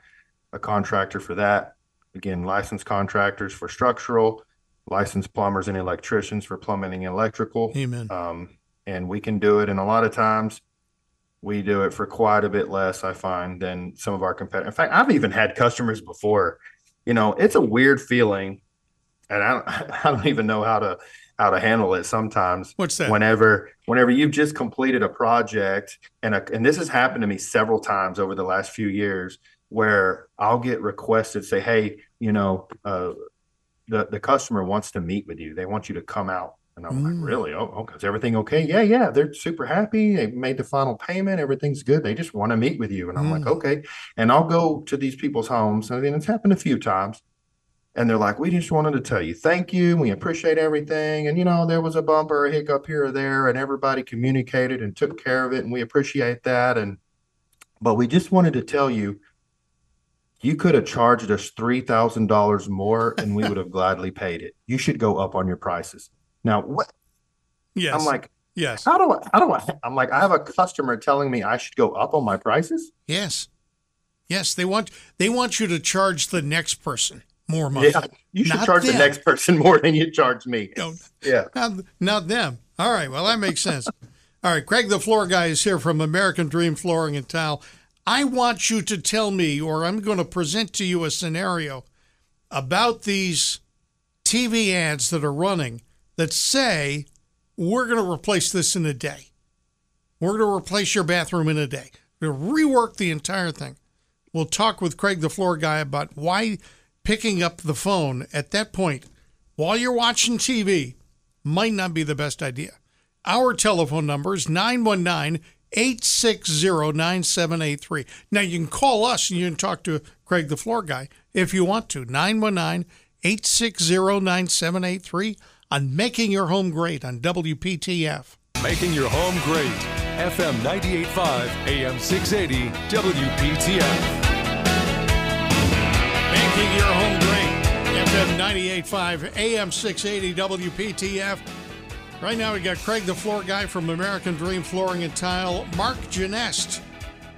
a contractor for that. Again, licensed contractors for structural, licensed plumbers and electricians for plumbing and electrical. Amen. Um, and we can do it. And a lot of times we do it for quite a bit less, I find, than some of our competitors. In fact, I've even had customers before, you know, it's a weird feeling. And I don't, I don't even know how to, how to handle it sometimes What's that? whenever whenever you've just completed a project and a, and this has happened to me several times over the last few years where I'll get requested say hey you know uh, the the customer wants to meet with you they want you to come out and I'm Mm. like really oh okay is everything okay yeah yeah they're super happy they made the final payment everything's good they just want to meet with you and I'm like Mm. okay and I'll go to these people's homes and it's happened a few times and they're like, we just wanted to tell you thank you. We appreciate everything. And, you know, there was a bump or a hiccup here or there, and everybody communicated and took care of it. And we appreciate that. And, but we just wanted to tell you, You could have charged us three thousand dollars more, and we would have gladly paid it. You should go up on your prices. Now, what? Yes. I'm like, yes. how do I? How do I? I'm like, I have a customer telling me I should go up on my prices. Yes. Yes. They want they want you to charge the next person more money. Yeah, you should Not charge the next person more than you charge me. No, Yeah. not, not them. All right. Well, that makes sense. All right. Cregg, the floor guy, is here from American Dream Flooring and Tile. I want you to tell me, or I'm going to present to you a scenario about these TV ads that are running that say we're going to replace this in a day. We're going to replace your bathroom in a day. We're going to rework the entire thing. We'll talk with Cregg, the floor guy, about why picking up the phone at that point while you're watching TV might not be the best idea. Our telephone number is 919 860 9783. Now, you can call us and you can talk to Cregg, the floor guy, if you want to. 919 860 9783 on Making Your Home Great on WPTF. Making your home great. FM 98.5, AM 680, WPTF. Making your home great. FM 98.5, AM 680, WPTF. Right now, we got Cregg, the floor guy from American Dream Flooring and Tile, Marc Genest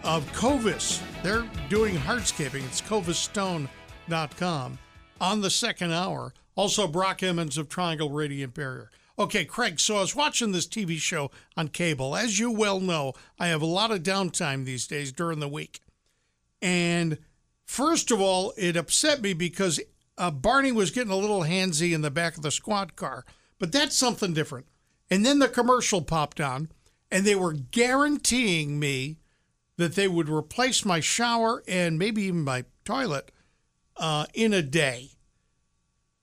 of Covis. They're doing hardscaping. It's covisstone.com on the second hour. Also, Brock Emmons of Triangle Radiant Barrier. Okay, Cregg, so I was watching this TV show on cable. As you well know, I have a lot of downtime these days during the week. And first of all, it upset me because uh, Barney was getting a little handsy in the back of the squad car, but that's something different. And then the commercial popped on, and they were guaranteeing me that they would replace my shower and maybe even my toilet uh, in a day.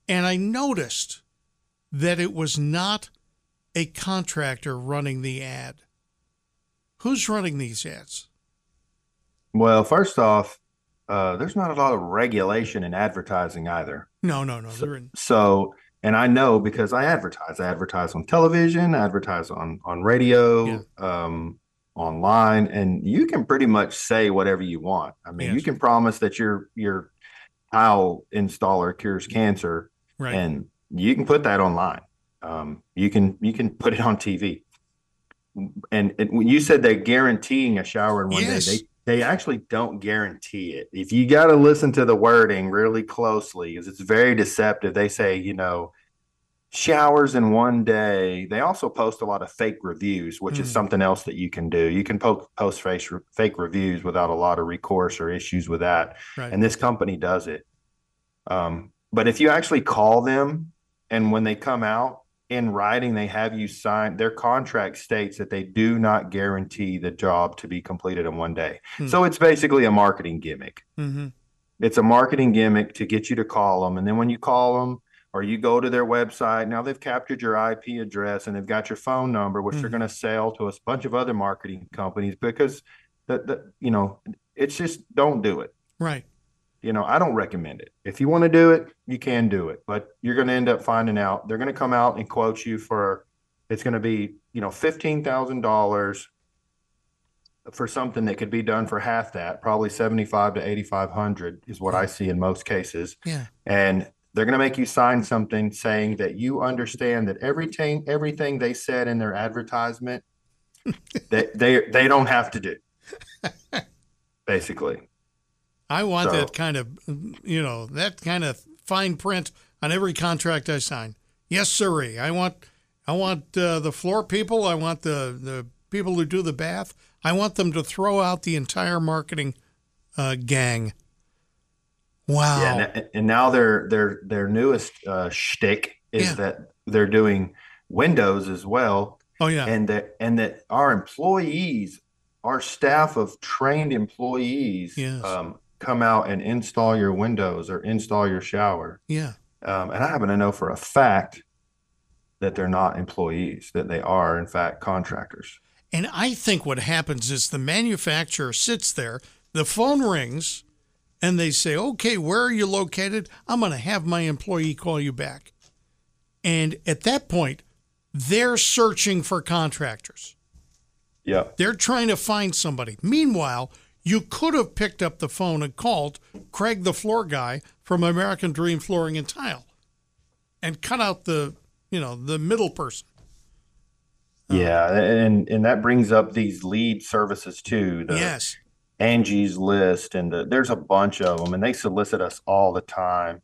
And I noticed that it was not a contractor running the ad. Who's running these ads? Well, first off, uh, there's not a lot of regulation in advertising either. No, no, no. They're in. So, and I know because I advertise. I advertise on television, I advertise on on radio, um, online, and you can pretty much say whatever you want. I mean, you can promise that your your tile installer cures cancer, Right. and you can put that online. Um, you can you can put it on TV. And, and when you said they're guaranteeing a shower in one Yes. day, they they actually don't guarantee it. If you got to listen to the wording really closely, because it's very deceptive. They say, you know, showers in one day. They also post a lot of fake reviews, which is Mm. something else that you can do. You can po- post fake, fake reviews without a lot of recourse or issues with that. Right. And this company does it. Um, but if you actually call them and when they come out in writing, they have you sign their contract states that they do not guarantee the job to be completed in one day. Hmm. So it's basically a marketing gimmick. mm-hmm. It's a marketing gimmick to get you to call them. And then when you call them or you go to their website, now they've captured your IP address and they've got your phone number, which they're Mhm. going to sell to a bunch of other marketing companies because that, that, you know, it's just don't do it. Right. You know, I don't recommend it. If you want to do it, you can do it, but you're going to end up finding out they're going to come out and quote you for it's going to be, you know, $15,000 for something that could be done for half that, probably 75 to 8500 is what I see in most cases. Yeah. And they're going to make you sign something saying that you understand that everything everything they said in their advertisement that they they don't have to do. Basically. I want So- that kind of, you know, that kind of fine print on every contract I sign. Yes, sirree. I want, I want uh, the floor people. I want the the people who do the bath. I want them to throw out the entire marketing uh, gang. Wow. Yeah, and, and now their their their newest uh, shtick is Yeah. that they're doing Windows as well, oh yeah. and that and that our employees, our staff of trained employees, Yes. um, come out and install your windows or install your shower. yeah. Um, and I happen to know for a fact that they're not employees; that they are in fact contractors. And I think what happens is the manufacturer sits there, the phone rings, and they say, okay, where are you located? I'm going to have my employee call you back. And at that point, they're searching for contractors. Yep. They're trying to find somebody. Meanwhile, you could have picked up the phone and called Cregg, the floor guy from American Dream Flooring and Tile, and cut out the you know the middle person. Yeah, and and that brings up these lead services too. The yes. Angie's List, and the, there's a bunch of them, and they solicit us all the time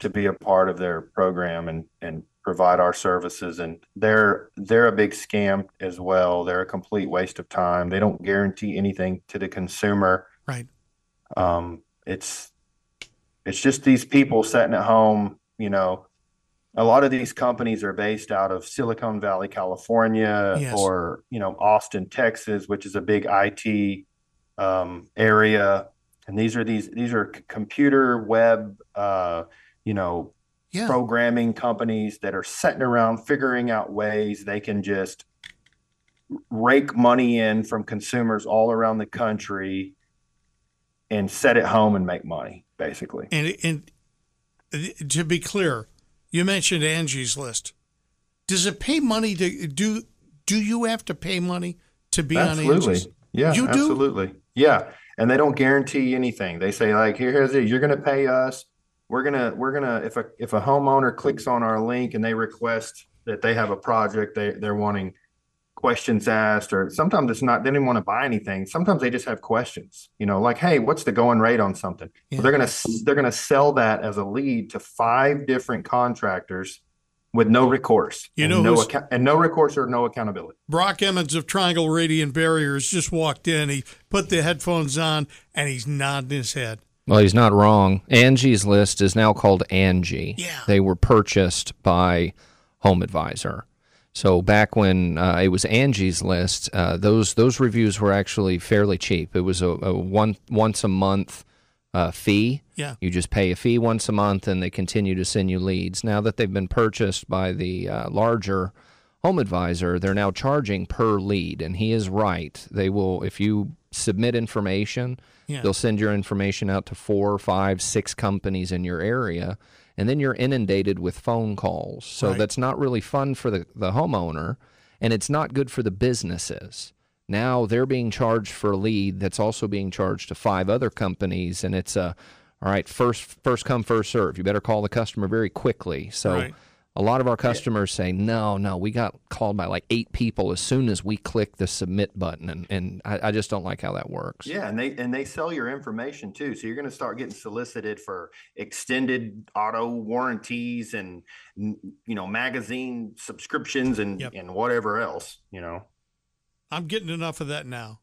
to be a part of their program and and provide our services. And they're they're a big scam as well. They're a complete waste of time. They don't guarantee anything to the consumer. Right. Um, it's it's just these people sitting at home, you know, a lot of these companies are based out of Silicon Valley, California, Yes. or you know Austin, Texas, which is a big IT um, area. And these are these these are computer web, uh, you know, Yeah. programming companies that are sitting around figuring out ways they can just rake money in from consumers all around the country and set it home and make money, basically. And and to be clear, you mentioned Angie's List. Does it pay money to do? Do you have to pay money to be on Absolutely. Angie's? Yeah, You do? absolutely. Yeah. And they don't guarantee anything. They say like, here, here's it. You're going to pay us. We're going to, we're going to, if a, if a homeowner clicks on our link and they request that they have a project, they, they're wanting questions asked, or sometimes it's not, they didn't want to buy anything. Sometimes they just have questions, you know, like, Hey, what's the going rate on something? Yeah. They're going to, they're going to sell that as a lead to five different contractors with no recourse You and know no account and no recourse or no accountability. Brock Emmons of Triangle Radiant Barriers just walked in. He put the headphones on and he's nodding his head. Well, he's not wrong. Angie's List is now called Angie. Yeah. They were purchased by HomeAdvisor. So back when uh, it was Angie's List, uh, those those reviews were actually fairly cheap. It was a, a one once a month uh, fee. Yeah. You just pay a fee once a month, and they continue to send you leads. Now that they've been purchased by the uh, larger HomeAdvisor, they're now charging per lead, and he is right. They will, if you submit information, Yeah. they'll send your information out to four, five, six companies in your area, and then you're inundated with phone calls. So Right. that's not really fun for the, the homeowner, and it's not good for the businesses. Now they're being charged for a lead that's also being charged to five other companies, and it's a all right first first come first serve. You better call the customer very quickly. So Right. A lot of our customers say, no, no, we got called by like eight people as soon as we click the submit button, and, and I, I just don't like how that works. Yeah, and they and they sell your information too. So you're going to start getting solicited for extended auto warranties and you know magazine subscriptions and Yep. and whatever else. You know, I'm getting enough of that now.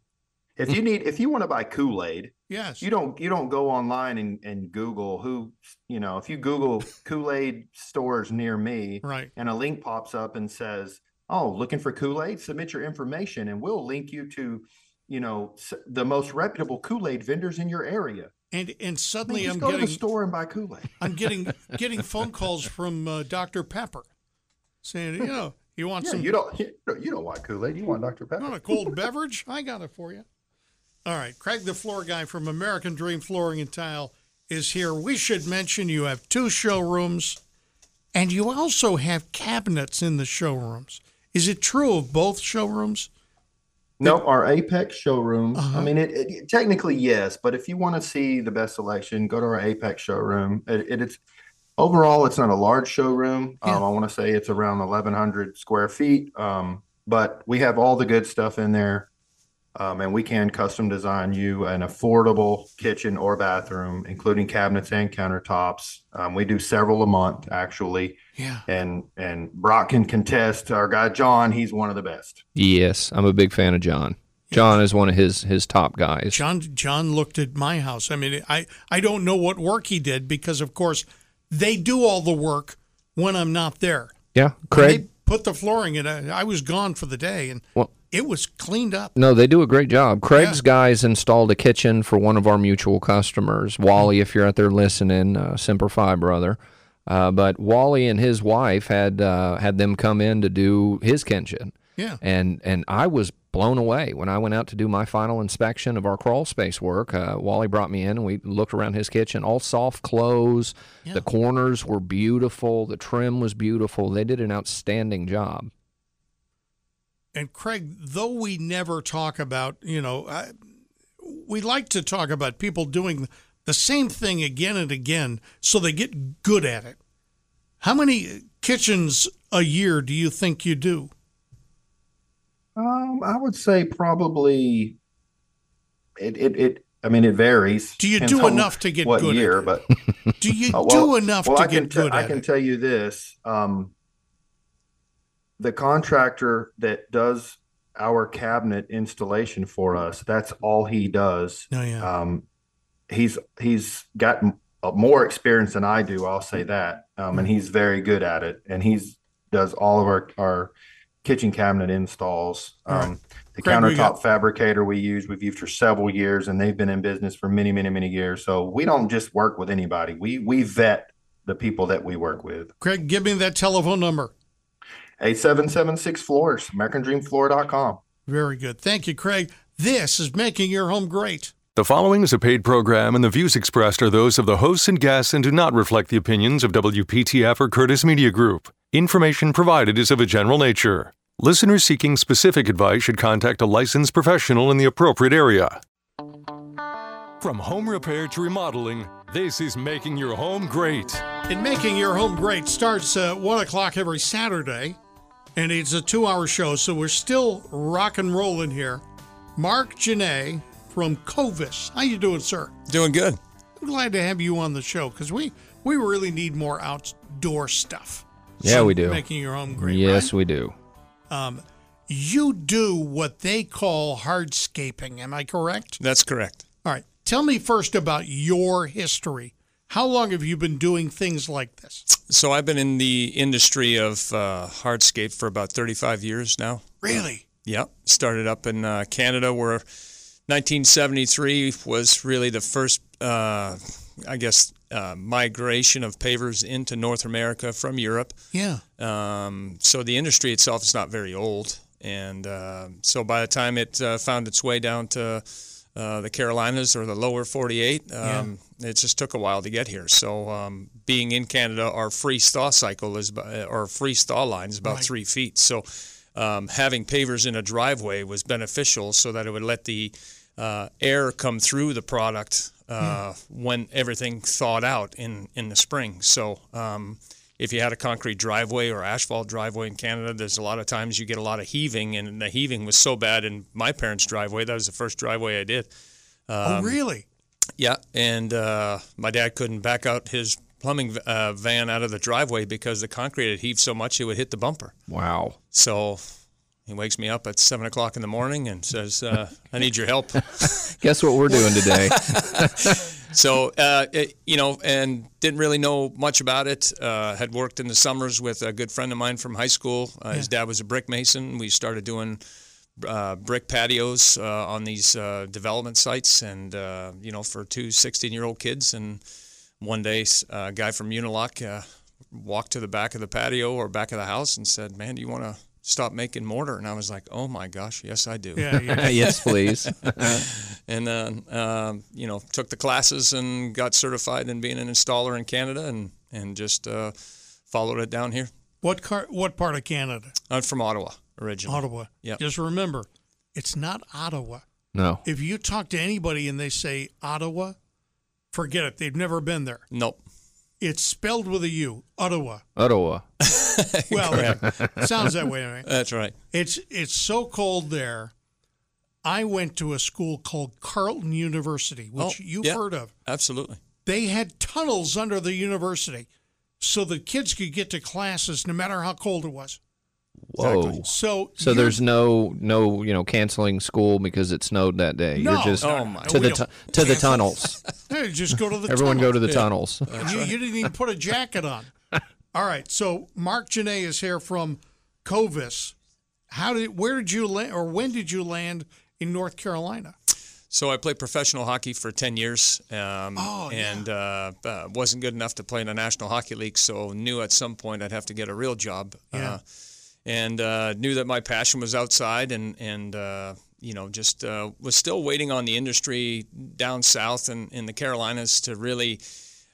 If you need if you want to buy Kool Aid, Yes. you don't you don't go online and and Google who you know if you Google Kool Aid stores near me right. and a link pops up and says, "Oh, looking for Kool Aid? Submit your information, and we'll link you to." You know the most reputable Kool Aid vendors in your area. And and I mean, suddenly just I'm go to the store and buy Kool Aid. I'm getting getting phone calls from uh, Dr. Pepper saying, you know, you want Yeah, some you don't you don't, want Kool Aid. You want Dr you Pepper. want a cold beverage? I got it for you. All right, Cregg the floor guy from American Dream Flooring and Tile is here. We should mention you have two showrooms and you also have cabinets in the showrooms. Is it true of both showrooms? No, our Apex showroom. Uh-huh. I mean, it, it technically yes, but if you want to see the best selection, go to our Apex showroom. It, it, it's overall, it's not a large showroom. Yeah. Um, I want to say it's around 1,100 square feet. Um, but we have all the good stuff in there. Um, and we can custom design you an affordable kitchen or bathroom, including cabinets and countertops. Um, we do several a month, actually, Yeah. and and Brock can contest. Our guy John, he's one of the best. Yes, I'm a big fan of John. John is one of his his top guys. John John looked at my house. I mean, I I don't know what work he did because of course they do all the work when I'm not there. Yeah, Cregg. they put the flooring in. I, I was gone for the day and Well- it was cleaned up. No, they do a great job. Cregg's Yeah. guys installed a kitchen for one of our mutual customers, Wally. If you're out there listening, uh, Semper Fi brother. Uh, but Wally and his wife had uh, had them come in to do his kitchen, Yeah. and and I was blown away when I went out to do my final inspection of our crawl space work. Uh, Wally brought me in and we looked around his kitchen, all soft close. Yeah. The corners were beautiful. The trim was beautiful. They did an outstanding job. And Cregg, though we never talk about, you know, I, we like to talk about people doing the same thing again and again so they get good at it. How many kitchens a year do you think you do? Um, I would say probably it it, it I mean it varies. Do you do enough to get what good at year, it? but Do you Uh, do enough well, to I get te- good I can it? tell you this: um, the contractor that does our cabinet installation for us, that's all he does. Oh, yeah. Um, he's he's got uh, more experience than I do. I'll say that, um, and he's very good at it. And he's does all of our our kitchen cabinet installs. All right. Um, the Cregg, countertop got- fabricator we use, we've used for several years, and they've been in business for many, many, many years. So we don't just work with anybody. We we vet the people that we work with. Cregg, give me that telephone number. 8776 Floors, AmericanDreamFloor.com. Very good. Thank you, Cregg. This is making your home great. The following is a paid program, and the views expressed are those of the hosts and guests and do not reflect the opinions of WPTF or Curtis Media Group. Information provided is of a general nature. Listeners seeking specific advice should contact a licensed professional in the appropriate area. From home repair to remodeling, this is making your home great. And making your home great starts at one o'clock every Saturday, and it's a two-hour show, so we're still rock and rolling here. Marc Genest from Covis. How you doing, sir? Doing good. I'm glad to have you on the show because we we really need more outdoor stuff. Yeah, we do. Making your home great. yes, right? we do. Um, you do what they call hardscaping. Am I correct? That's correct. All right. Tell me first about your history. How long have you been doing things like this? So I've been in the industry of uh, hardscape for about 35 years now. Really? Yep. Started up in uh, Canada where 1973 was really the first, uh, I guess, uh, migration of pavers into North America from Europe. Yeah. Um, so the industry itself is not very old. And uh, so by the time it uh, found its way down to uh, the Carolinas or the lower 48, um, it just took a while to get here. So um, being in Canada, our freeze thaw cycle is, about- or freeze thaw line is about Right. three feet. So um, having pavers in a driveway was beneficial so that it would let the uh, air come through the product uh, when everything thawed out in, in the spring. So um, if you had a concrete driveway or asphalt driveway in Canada, there's a lot of times you get a lot of heaving, and the heaving was so bad in my parents' driveway. That was the first driveway I did. oh, really? Yeah, and uh, my dad couldn't back out his plumbing uh, van out of the driveway because the concrete had heaved so much it would hit the bumper. Wow. So he wakes me up at seven o'clock in the morning and says, uh, "I need your help." Guess what we're doing today? So, uh, it, you know, and didn't really know much about it. Uh, had worked in the summers with a good friend of mine from high school. Uh, His dad was a brick mason. We started doing uh, brick patios uh, on these uh, development sites, and uh, you know, for two 16-year-old kids. And one day, a guy from Unilock uh, walked to the back of the patio or back of the house and said, "Man, do you want to?" Stop making mortar, and I was like, "Oh my gosh, yes, I do." Yeah. yeah. yes, please. and then um, you know took the classes and got certified in being an installer in Canada and and just uh, followed it down here. What car, What part of Canada? I'm from Ottawa originally. Ottawa. Yeah. Just remember, it's not Ottawa. No. If you talk to anybody and they say Ottawa, forget it. They've never been there. Nope. It's spelled with a U. Ottawa. Ottawa. Well, sounds that way. Right? That's right. It's it's so cold there. I went to a school called Carleton University, which Oh, you've yeah. heard of. Absolutely. They had tunnels under the university, so the kids could get to classes no matter how cold it was. Whoa. Exactly. So So there's no no you know canceling school because it snowed that day. no, You're just Oh, my. to the tu- to the tunnels. Hey, just go to the Everyone tunnel. go to the tunnels. you, you didn't even put a jacket on. All right. So Marc Genest is here from Covis. How did where did you land or when did you land in North Carolina? So I played professional hockey for 10 years um, Oh, yeah. and uh, uh, wasn't good enough to play in the National Hockey League, so knew at some point I'd have to get a real job. Yeah. Uh, and uh, knew that my passion was outside and, and uh, you know, just uh, was still waiting on the industry down south and in the Carolinas to really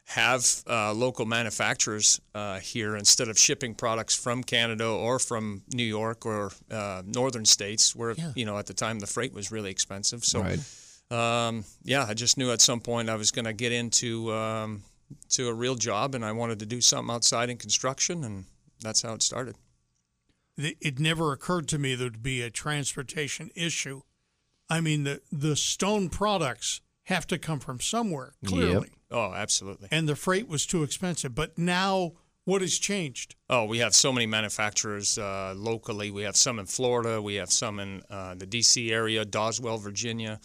have uh, local manufacturers uh, here instead of shipping products from Canada or from New York or uh, northern states where, Yeah. you know, at the time the freight was really expensive. So Right. um, yeah, I just knew at some point I was going to get into um, to a real job, and I wanted to do something outside in construction, and that's how it started. It it never occurred to me there'd be a transportation issue. I mean, the the stone products have to come from somewhere, clearly, Oh, absolutely. and the freight was too expensive. But now, what has changed? Oh, we have so many manufacturers uh, locally. We have some in Florida. We have some in uh, the D.C. area, Doswell, Virginia,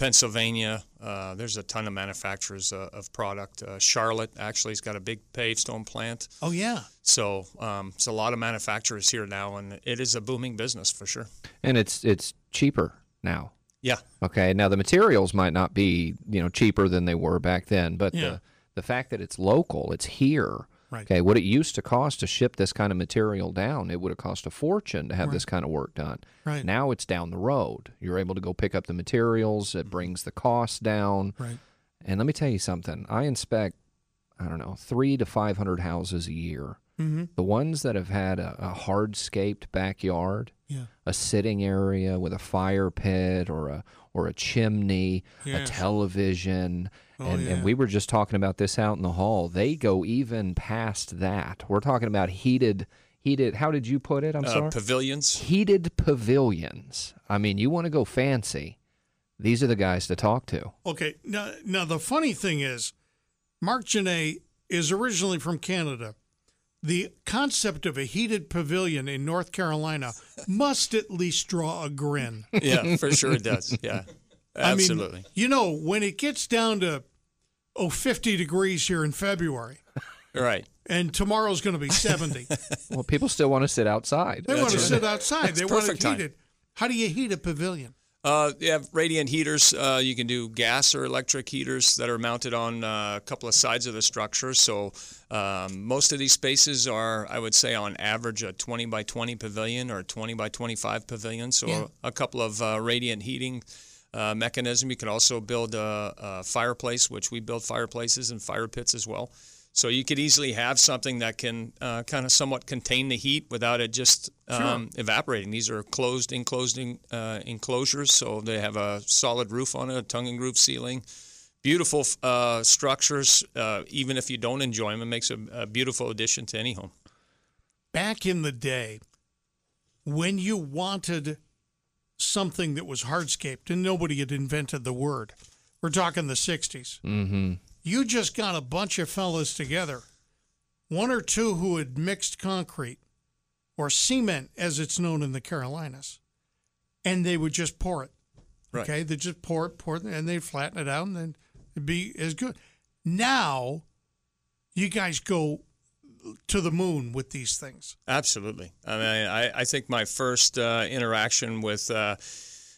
Pennsylvania. Uh, there's a ton of manufacturers uh, of product. Uh, Charlotte actually has got a big pavestone plant. Oh yeah, So um, it's a lot of manufacturers here now, and it is a booming business for sure. And it's it's cheaper now. Yeah. Okay. Now the materials might not be, you know, cheaper than they were back then, but Yeah. the the fact that it's local, it's here. Right. Okay. What it used to cost to ship this kind of material down, it would have cost a fortune to have this kind of work done. Right. Now it's down the road. You're able to go pick up the materials. It brings the cost down. right. And let me tell you something. I inspect, I don't know, three to five hundred houses a year. Mm-hmm. The ones that have had a, a hardscaped backyard, Yeah. a sitting area with a fire pit or a or a chimney, a television, Oh, and, yeah. and we were just talking about this out in the hall. They go even past that. We're talking about heated heated. How did you put it? I'm Uh, sorry. pavilions. heated pavilions. I mean, you want to go fancy. These are the guys to talk to. Okay. Now, now the funny thing is, Marc Genest is originally from Canada. The concept of a heated pavilion in North Carolina must at least draw a grin. Yeah, for sure it does. Yeah. I mean, Absolutely. you know, when it gets down to oh 50 degrees here in February, right. and tomorrow's going to be 70, Well, people still want to sit outside. they want to right. sit outside. they want it perfect time. heated. How do you heat a pavilion? Uh, you have radiant heaters. Uh, you can do gas or electric heaters that are mounted on uh, a couple of sides of the structure. So um, most of these spaces are, I would say, on average, a 20 by 20 pavilion or a 20 by 25 pavilion. So Yeah. a couple of uh, radiant heating uh, mechanism. You can also build a, a fireplace, which we build fireplaces and fire pits as well. So you could easily have something that can uh, kind of somewhat contain the heat without it just um, evaporating. These are closed, enclosed in, uh, enclosures, so they have a solid roof on it, a tongue and groove ceiling. Beautiful uh, structures. Uh, even if you don't enjoy them, it makes a, a beautiful addition to any home. Back in the day, when you wanted something that was hardscaped and nobody had invented the word, we're talking the 60s. Mm-hmm. you just got a bunch of fellas together, one or two who had mixed concrete or cement, as it's known in the Carolinas, and they would just pour it. Right. Okay, they just pour it, pour it, and they'd flatten it out, and then it'd be as good. Now, you guys go to the moon with these things. Absolutely. I mean, I, I think my first uh, interaction with uh,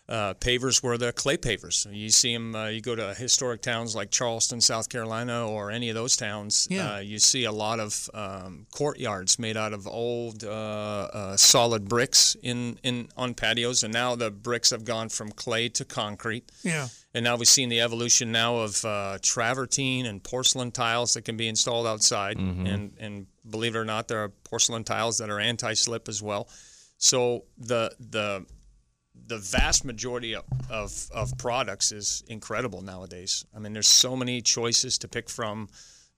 uh, pavers were the clay pavers. You see them, uh, you go to historic towns like Charleston, South Carolina, or any of those towns, Yeah. uh, you see a lot of um, courtyards made out of old uh, uh, solid bricks in, in on patios, and now the bricks have gone from clay to concrete. Yeah, And now we've seen the evolution now of uh, travertine and porcelain tiles that can be installed outside. And, and believe it or not, there are porcelain tiles that are anti-slip as well. So the the the vast majority of, of, of products is incredible nowadays. I mean, there's so many choices to pick from,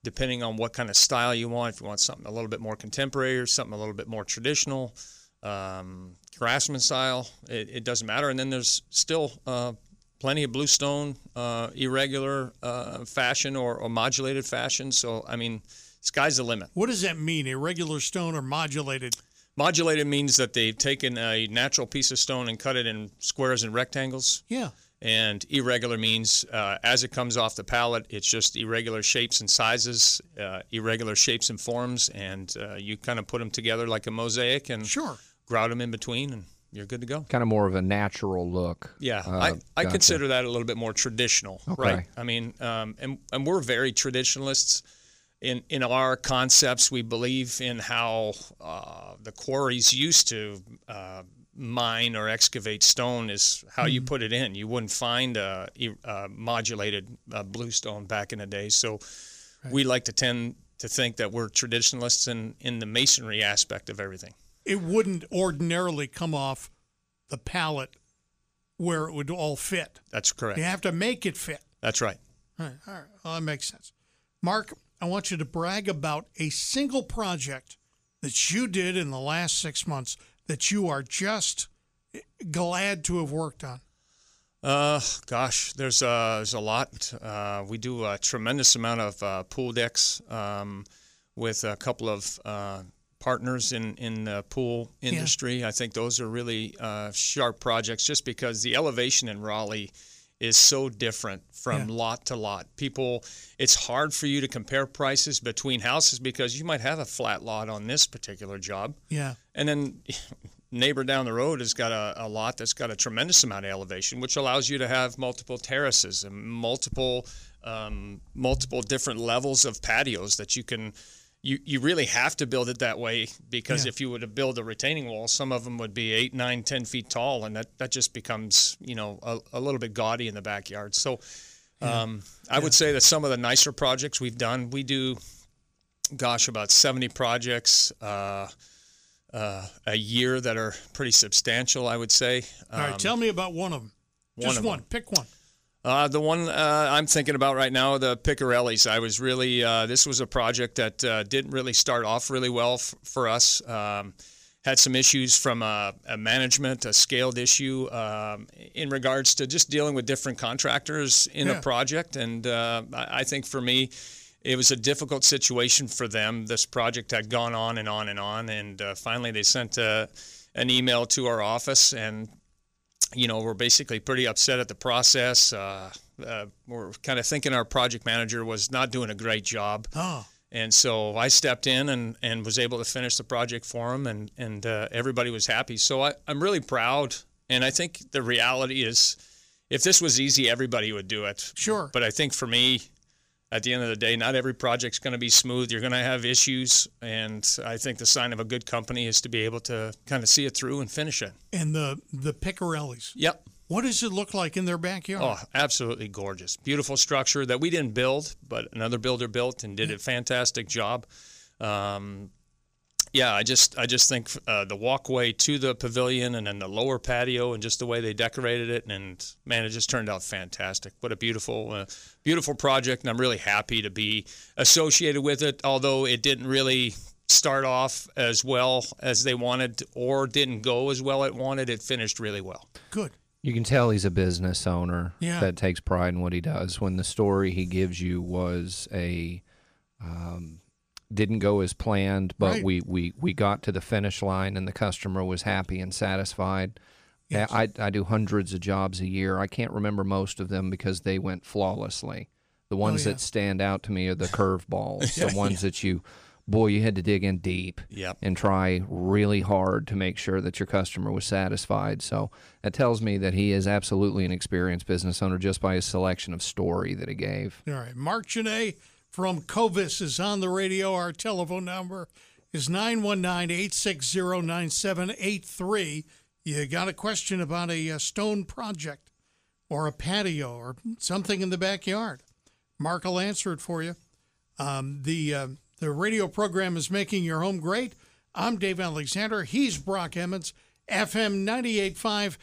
depending on what kind of style you want. If you want something a little bit more contemporary or something a little bit more traditional, um, craftsman style, it, it doesn't matter. And then there's still uh, plenty of bluestone, uh, irregular uh, fashion or, or modulated fashion. So, I mean, sky's the limit. what does that mean? Irregular stone or modulated? Modulated means that they've taken a natural piece of stone and cut it in squares and rectangles. Yeah, And irregular means uh, as it comes off the pallet, it's just irregular shapes and sizes, uh, irregular shapes and forms, and uh, you kind of put them together like a mosaic and sure. grout them in between, and you're good to go. Kind of more of a natural look. Yeah, Uh, I, I gotcha. consider that a little bit more traditional, Okay. right? I mean, um, and and we're very traditionalists in in our concepts. We believe in how uh, the quarries used to uh, mine or excavate stone is how you put it in. You wouldn't find a, a modulated uh, bluestone back in the day. So we like to tend to think that we're traditionalists in in the masonry aspect of everything. It wouldn't ordinarily come off the pallet where it would all fit. That's correct. You have to make it fit. That's right. All right, all right. Well, that makes sense. Marc, I want you to brag about a single project that you did in the last six months that you are just glad to have worked on. Uh, gosh, there's uh, there's a lot. Uh, we do a tremendous amount of uh, pool decks um, with a couple of uh, partners in in the pool industry. I think those are really uh, sharp projects, just because the elevation in Raleigh is so different from Yeah. lot to lot. People, it's hard for you to compare prices between houses because you might have a flat lot on this particular job. Yeah. And then neighbor down the road has got a, a lot that's got a tremendous amount of elevation, which allows you to have multiple terraces and multiple um, multiple different levels of patios that you can. You, you really have to build it that way because Yeah. if you were to build a retaining wall, some of them would be eight, nine, ten feet tall, and that, that just becomes you know a, a little bit gaudy in the backyard. So um, I would say that some of the nicer projects we've done, we do, gosh, about seventy projects. Uh, uh, a year that are pretty substantial, I would say. All right. Tell me about one of them. one Just one. them. Pick one. Uh, the one uh, I'm thinking about right now, the Picarellis. I was really, uh, this was a project that uh, didn't really start off really well f- for us. Um, had some issues from a, a management, a scaled issue um, in regards to just dealing with different contractors in Yeah. a project. And uh, I I think for me, it was a difficult situation for them. This project had gone on and on and on. And uh, finally, they sent an email to our office and you know, we're basically pretty upset at the process. Uh, uh, we're kind of thinking our project manager was not doing a great job. Oh, And so I stepped in and, and was able to finish the project for him, and, and uh, everybody was happy. So I, I'm really proud. And I think the reality is if this was easy, everybody would do it. sure. But I think for me, at the end of the day, not every project's going to be smooth. You're going to have issues. And I think the sign of a good company is to be able to kind of see it through and finish it. and the the Picarellis. Yep. What does it look like in their backyard? Oh, absolutely gorgeous. Beautiful structure that we didn't build, but another builder built and did a fantastic job. Um, yeah, I just I just think uh, the walkway to the pavilion and then the lower patio and just the way they decorated it and man, it just turned out fantastic. What a beautiful uh, beautiful project, and I'm really happy to be associated with it. Although it didn't really start off as well as they wanted or didn't go as well as it wanted, it finished really well. Good. You can tell he's a business owner Yeah. that takes pride in what he does. When the story he gives you was a um, didn't go as planned, but Right. we, we we got to the finish line and the customer was happy and satisfied. Yes. I I do hundreds of jobs a year. I can't remember most of them because they went flawlessly. The ones Oh, yeah. that stand out to me are the curveballs, the ones that you, boy, you had to dig in deep Yep. and try really hard to make sure that your customer was satisfied. So that tells me that he is absolutely an experienced business owner just by his selection of story that he gave. All right. Marc Genest from Covis is on the radio. Our telephone number is 919 860 9783. You got a question about a, uh stone project or a patio or something in the backyard. Marc will answer it for you. Um, the, uh, the radio program is Making Your Home Great. I'm Dave Alexander. He's Brock Emmons, FM 98.5,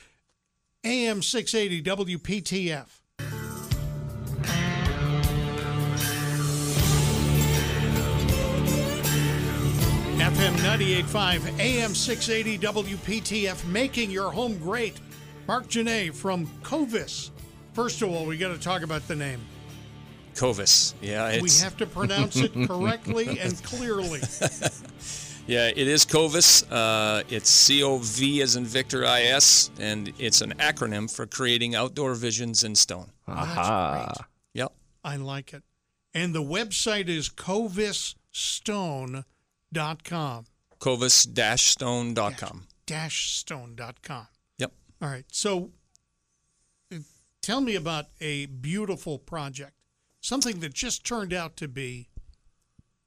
AM 680 WPTF. FM 98.5, AM 680 WPTF, making your home great. Marc Genest from Covis. First of all, we got to talk about the name. Covis. Yeah, we have to pronounce it correctly and clearly. yeah, it is Covis. Uh, it's C O V as in Victor I S, and it's an acronym for creating outdoor visions in stone. Aha. Yep. I like it. And the website is covisstone.com. Covis-stone.com. Dash stone.com. Yep. All right. So uh, tell me about a beautiful project, something that just turned out to be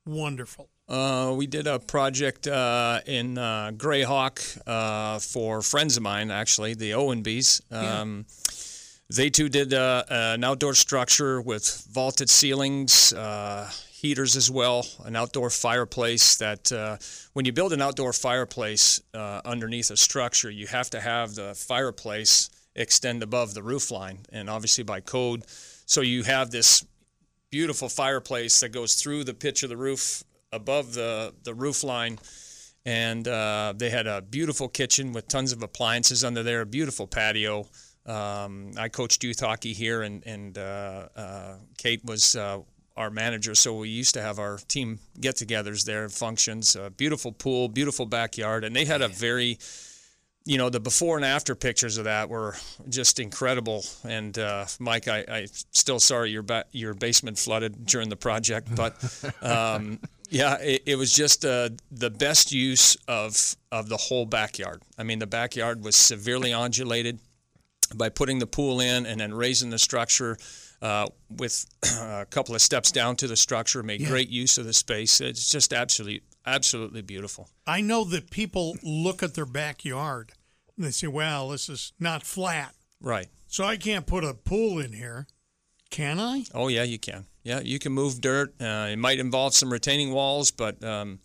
wonderful. Uh, we did a project uh, in uh, Greyhawk uh, for friends of mine, actually, the Owenbys. Yeah. Um, They too did uh, an outdoor structure with vaulted ceilings, uh, heaters as well, an outdoor fireplace. That uh, when you build an outdoor fireplace uh, underneath a structure, you have to have the fireplace extend above the roof line, and obviously by code. So you have this beautiful fireplace that goes through the pitch of the roof above the, the roof line. And uh, they had a beautiful kitchen with tons of appliances under there, a beautiful patio. Um, I coached youth hockey here, and, and uh, uh, Kate was uh, our manager. So we used to have our team get togethers there, functions, a beautiful pool, beautiful backyard. And they had a very you know the before and after pictures of that were just incredible. And uh, Mike, I, I still sorry your ba- your basement flooded during the project, but um, yeah, it, it, was just uh, the best use of of the whole backyard. I mean, the backyard was severely undulated by putting the pool in and then raising the structure. Uh, with a couple of steps down to the structure, made yeah. great use of the space. It's just absolutely, absolutely beautiful. I know that people look at their backyard and they say, well, this is not flat. Right. So I can't put a pool in here. Can I? Oh, yeah, you can. Yeah, you can move dirt. Uh, it might involve some retaining walls, but um,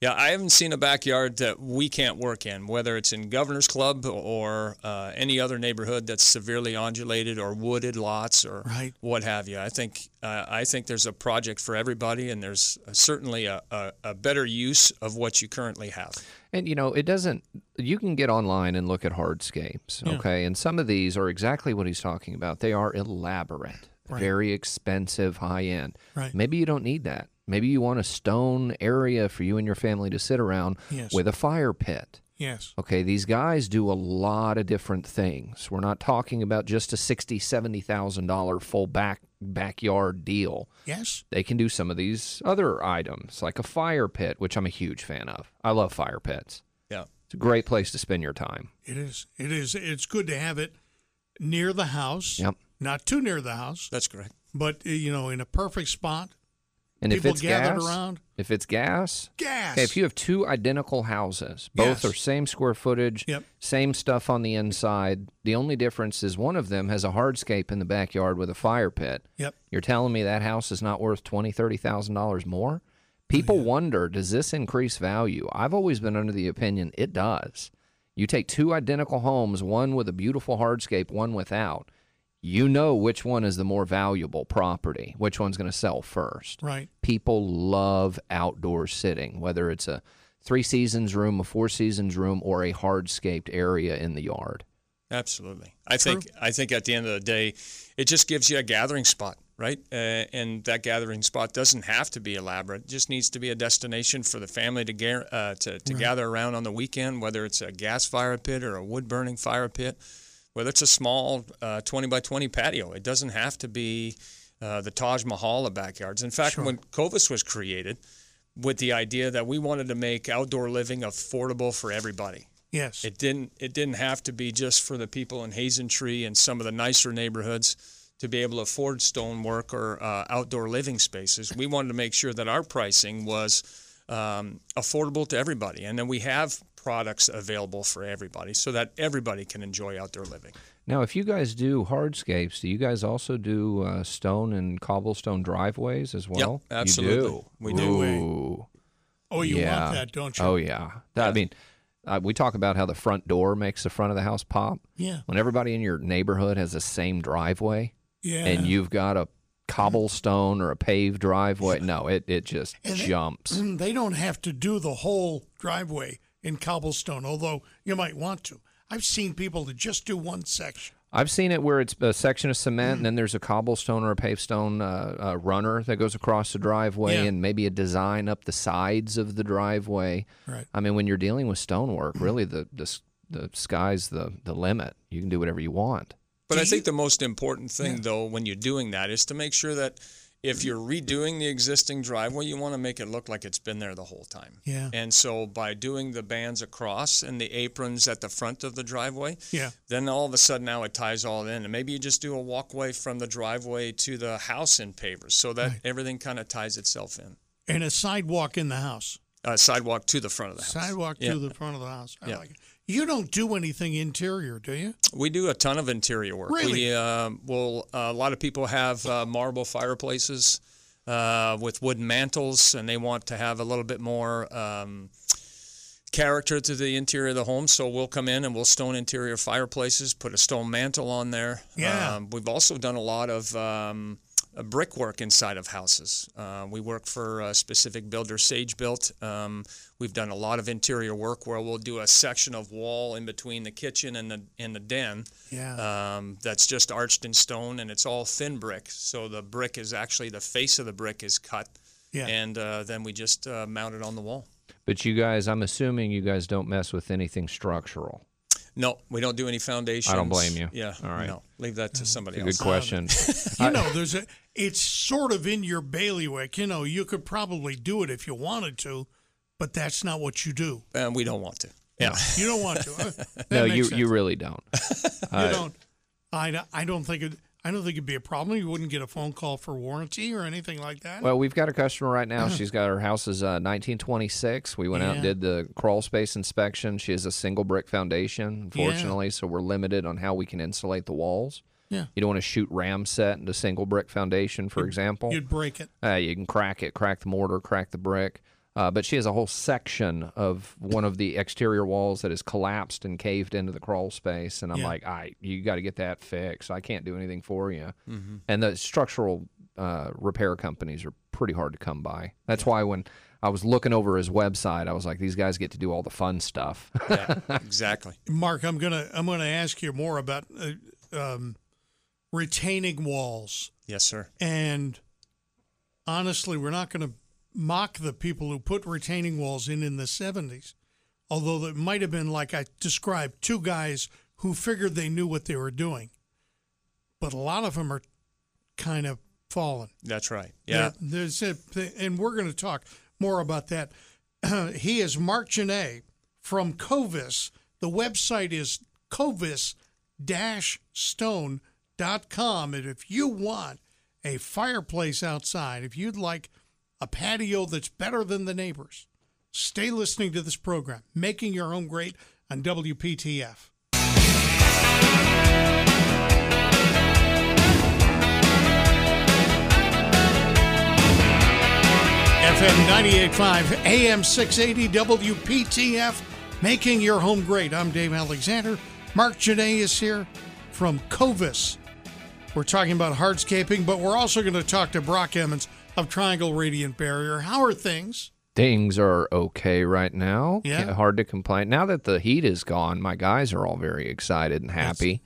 yeah, I haven't seen a backyard that we can't work in, whether it's in Governor's Club or uh, any other neighborhood that's severely undulated or wooded lots or right. what have you. I think uh, I think there's a project for everybody, and there's certainly a, a, a, better use of what you currently have. And you know, it doesn't. You can get online and look at hardscapes, yeah. okay? And some of these are exactly what he's talking about. They are elaborate, right. very expensive, high end. Right. Maybe you don't need that. Maybe you want a stone area for you and your family to sit around yes. with a fire pit. Yes. Okay, these guys do a lot of different things. We're not talking about just a sixty, seventy thousand dollar full back backyard deal. Yes. They can do some of these other items, like a fire pit, which I'm a huge fan of. I love fire pits. Yeah. It's a great place to spend your time. It is. It is. It's good to have it near the house. Yep. Not too near the house. That's correct. But you know, in a perfect spot and People if it's gathered gas, around. if it's gas, gas. Okay, if you have two identical houses, both are same square footage, Yep. same stuff on the inside. The only difference is one of them has a hardscape in the backyard with a fire pit. Yep. You're telling me that house is not worth twenty, thirty thousand dollars more? People oh, wonder, does this increase value? I've always been under the opinion it does. You take two identical homes, one with a beautiful hardscape, one without. You know which one is the more valuable property, which one's going to sell first. Right. People love outdoor sitting, whether it's a three seasons room, a four seasons room, or a hardscaped area in the yard. Absolutely. I think I think at the end of the day, it just gives you a gathering spot, right? Uh, and that gathering spot doesn't have to be elaborate. It just needs to be a destination for the family to ga- uh, to, to Right. gather around on the weekend, whether it's a gas fire pit or a wood burning fire pit, whether it's a small uh, 20 by 20 patio. It doesn't have to be uh, the Taj Mahal of backyards. In fact, Sure. when Covis was created, with the idea that we wanted to make outdoor living affordable for everybody. Yes. It didn't. It didn't have to be just for the people in Hasentree and some of the nicer neighborhoods to be able to afford stonework or uh, outdoor living spaces. We wanted to make sure that our pricing was um, affordable to everybody, and then we have products available for everybody so that everybody can enjoy outdoor living. Now, if you guys do hardscapes, do you guys also do uh, stone and cobblestone driveways as well? absolutely. You do. We do. Ooh. oh, you yeah. want that, don't you? Oh yeah. That- I mean, uh, we talk about how the front door makes the front of the house pop. Yeah. When everybody in your neighborhood has the same driveway, Yeah. and you've got a cobblestone or a paved driveway, no, it it just And jumps. Mm, They don't have to do the whole driveway in cobblestone, although you might want to. I've seen people that just do one section. I've seen it where it's a section of cement and then there's a cobblestone or a paved stone uh, uh, runner that goes across the driveway Yeah. and maybe a design up the sides of the driveway. Right. I mean, when you're dealing with stonework, really the the, the sky's the, the limit. You can do whatever you want. But Do I think the most important thing, though, when you're doing that, is to make sure that if you're redoing the existing driveway, you want to make it look like it's been there the whole time. Yeah. And so by doing the bands across and the aprons at the front of the driveway, Yeah. then all of a sudden now it ties all in. And maybe you just do a walkway from the driveway to the house in pavers so that Right. everything kind of ties itself in. And a sidewalk in the house. A sidewalk to the front of the house. Sidewalk Yeah. to the front of the house. I Yeah. like it. You don't do anything interior, do you? We do a ton of interior work. Really? We uh, will. Uh, a lot of people have uh, marble fireplaces uh, with wooden mantles, and they want to have a little bit more um, character to the interior of the home. So we'll come in and we'll stone interior fireplaces, put a stone mantle on there. Yeah. Um, we've also done a lot of um, uh, brickwork inside of houses. Uh, we work for a specific builder, Sage Built. Um, we've done a lot of interior work where we'll do a section of wall in between the kitchen and the and the den. Yeah. Um, that's just arched in stone and it's all thin brick. So the brick is actually the face of the brick is cut, Yeah. and uh, then we just uh, mount it on the wall. But you guys, I'm assuming you guys don't mess with anything structural. No, we don't do any foundations. I don't blame you. Yeah. All right. No, leave that to somebody else. Good else. question. you know, there's a. It's sort of in your bailiwick. You know, you could probably do it if you wanted to, but that's not what you do. And we don't want to. Yeah. You don't want to. Uh, that no, you sense. you really don't. You don't. I, don't- I don't think it. I don't think it'd be a problem. You wouldn't get a phone call for warranty or anything like that. Well, we've got a customer right now. She's got her house is uh, 1926. We went out and did the crawl space inspection. She has a single brick foundation, unfortunately, so we're limited on how we can insulate the walls. Yeah. You don't want to shoot Ramset into single brick foundation, for example. You'd break it. Uh, you can crack it, crack the mortar, crack the brick. Uh, but she has a whole section of one of the exterior walls that has collapsed and caved into the crawl space. And I'm Yeah. like, I, you got to get that fixed. I can't do anything for you. And the structural uh, repair companies are pretty hard to come by. That's why when I was looking over his website, I was like, these guys get to do all the fun stuff. yeah. Exactly. Marc, I'm gonna I'm gonna ask you more about uh, um, retaining walls. Yes, sir. And honestly, we're not going to mock the people who put retaining walls in in the 70s, although it might have been like I described two guys who figured they knew what they were doing. But a lot of them are kind of fallen. That's right. Yeah. There- there's a, and we're going to talk more about that. he is Marc Genest from Covis. The website is covis-stone.com. And if you want a fireplace outside, if you'd like a patio that's better than the neighbors, stay listening to this program, Making Your Home Great on WPTF. FM 98.5, AM 680, WPTF, making your home great. I'm Dave Alexander. Marc Genest is here from Covis. We're talking about hardscaping, but we're also going to talk to Brock Emmons of Triangle Radiant Barrier. How are things? Things are okay right now. Yeah. Hard to complain. Now that the heat is gone, my guys are all very excited and happy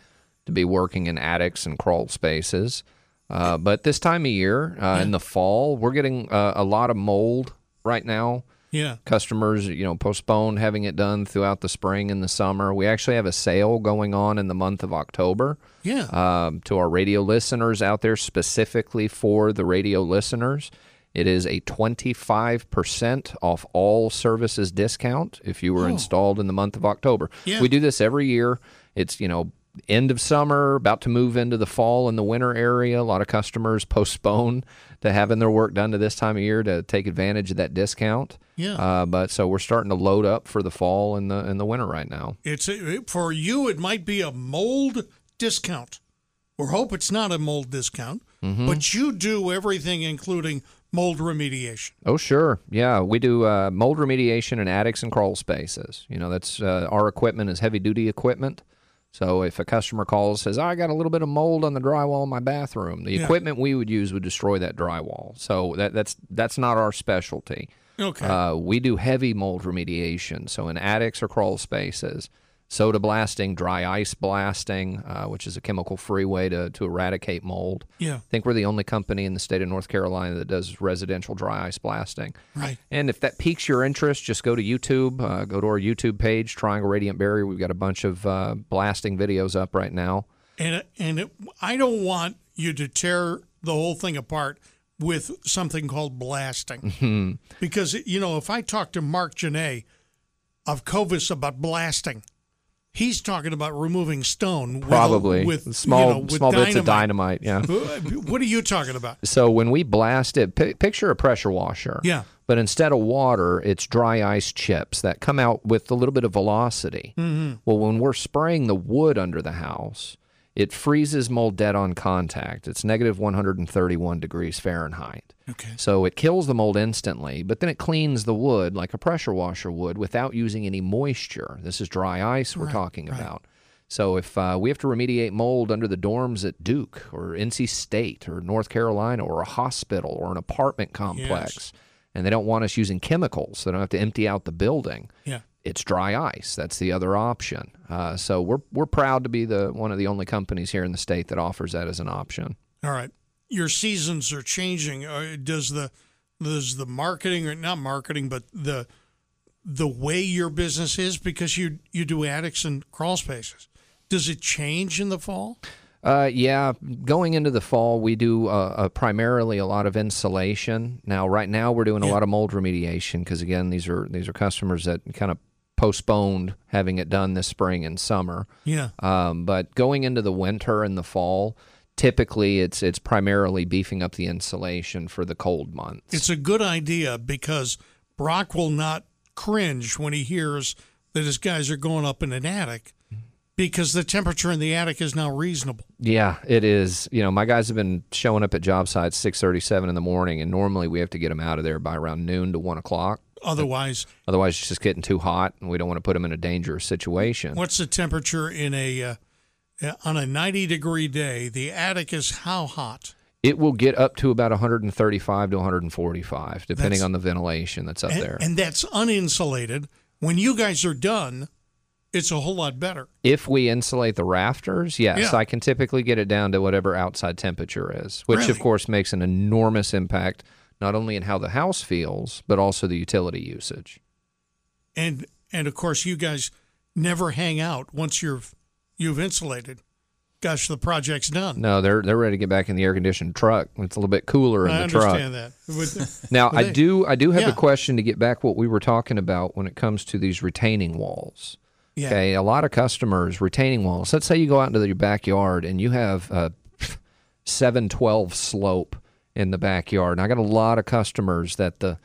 to be working in attics and crawl spaces. Uh, but this time of year, uh, in the fall, we're getting uh, a lot of mold right now. Yeah. Customers, you know, postpone having it done throughout the spring and the summer. We actually have a sale going on in the month of October Yeah. um, to our radio listeners out there, specifically for the radio listeners. It is a 25% off all services discount if you were installed in the month of October. Yeah. We do this every year. It's, you know, end of summer, about to move into the fall and the winter area. A lot of customers postpone to having their work done to this time of year to take advantage of that discount. Yeah. Uh, but so we're starting to load up for the fall and the and the winter right now. It's for you. It might be a mold discount. or hope it's not a mold discount, but you do everything, including mold remediation. Oh, sure. Yeah, we do uh, mold remediation in attics and crawl spaces. You know, that's uh, our equipment is heavy duty equipment. So if a customer calls says, "I got a little bit of mold on the drywall in my bathroom," the Yeah. equipment we would use would destroy that drywall. So that, that's that's not our specialty. Okay. Uh, we do heavy mold remediation. So in attics or crawl spaces, soda blasting, dry ice blasting, uh, which is a chemical-free way to to eradicate mold. yeah. I think we're the only company in the state of North Carolina that does residential dry ice blasting. Right. And if that piques your interest, just go to YouTube. Uh, go to our YouTube page, Triangle Radiant Barrier. We've got a bunch of uh, blasting videos up right now. And and it, I don't want you to tear the whole thing apart with something called blasting, because you know if I talk to Marc Genest of Covis about blasting, he's talking about removing stone with Probably with, small you know, with small bits of dynamite. dynamite. Yeah. What are you talking about? So when we blast it, pi picture a pressure washer. Yeah. But instead of water, it's dry ice chips that come out with a little bit of velocity. Mm-hmm. Well, when we're spraying the wood under the house, It freezes mold dead on contact. It's negative 131 degrees Fahrenheit. Okay. So it kills the mold instantly, but then it cleans the wood like a pressure washer would without using any moisture. This is dry ice we're Right, talking right. about. So if uh, we have to remediate mold under the dorms at Duke or NC State or North Carolina or a hospital or an apartment complex, and they don't want us using chemicals, they don't have to empty out the building. Yeah. It's dry ice. That's the other option. Uh, so we're we're proud to be the one of the only companies here in the state that offers that as an option. All right. Your seasons are changing. Uh, does the does the marketing or not marketing, but the the way your business is because you you do attics and crawl spaces. Does it change in the fall? Uh, yeah, going into the fall, we do uh, uh, primarily a lot of insulation. Now, right now, we're doing a lot of mold remediation because again, these are these are customers that kind of postponed having it done this spring and summer. Yeah. Um, but going into the winter and the fall, typically it's it's primarily beefing up the insulation for the cold months. It's a good idea because Brock will not cringe when he hears that his guys are going up in an attic because the temperature in the attic is now reasonable. Yeah, it is. You know, my guys have been showing up at job sites six thirty seven in the morning, and normally we have to get them out of there by around noon to one o'clock. Otherwise, Otherwise, it's just getting too hot, and we don't want to put them in a dangerous situation. what's the temperature in a uh, on a 90 degree day? The attic is how hot? It will get up to about 135 to 145, depending That's- on the ventilation that's up and, there. and that's uninsulated. When you guys are done, it's a whole lot better. if we insulate the rafters, yes, Yeah. I can typically get it down to whatever outside temperature is, which of course makes an enormous impact not only in how the house feels, but also the utility usage. And and of course, you guys never hang out once you've you've insulated. Gosh, the project's done. No, they're they're ready to get back in the air conditioned truck. It's a little bit cooler in I the truck. I understand that. With- uh, Now, Well, I they- do I do have Yeah. a question to get back what we were talking about when it comes to these retaining walls. Yeah. Okay, a lot of customers retaining walls. Let's say you go out into your backyard and you have a 712 slope in the backyard. And I got a lot of customers that the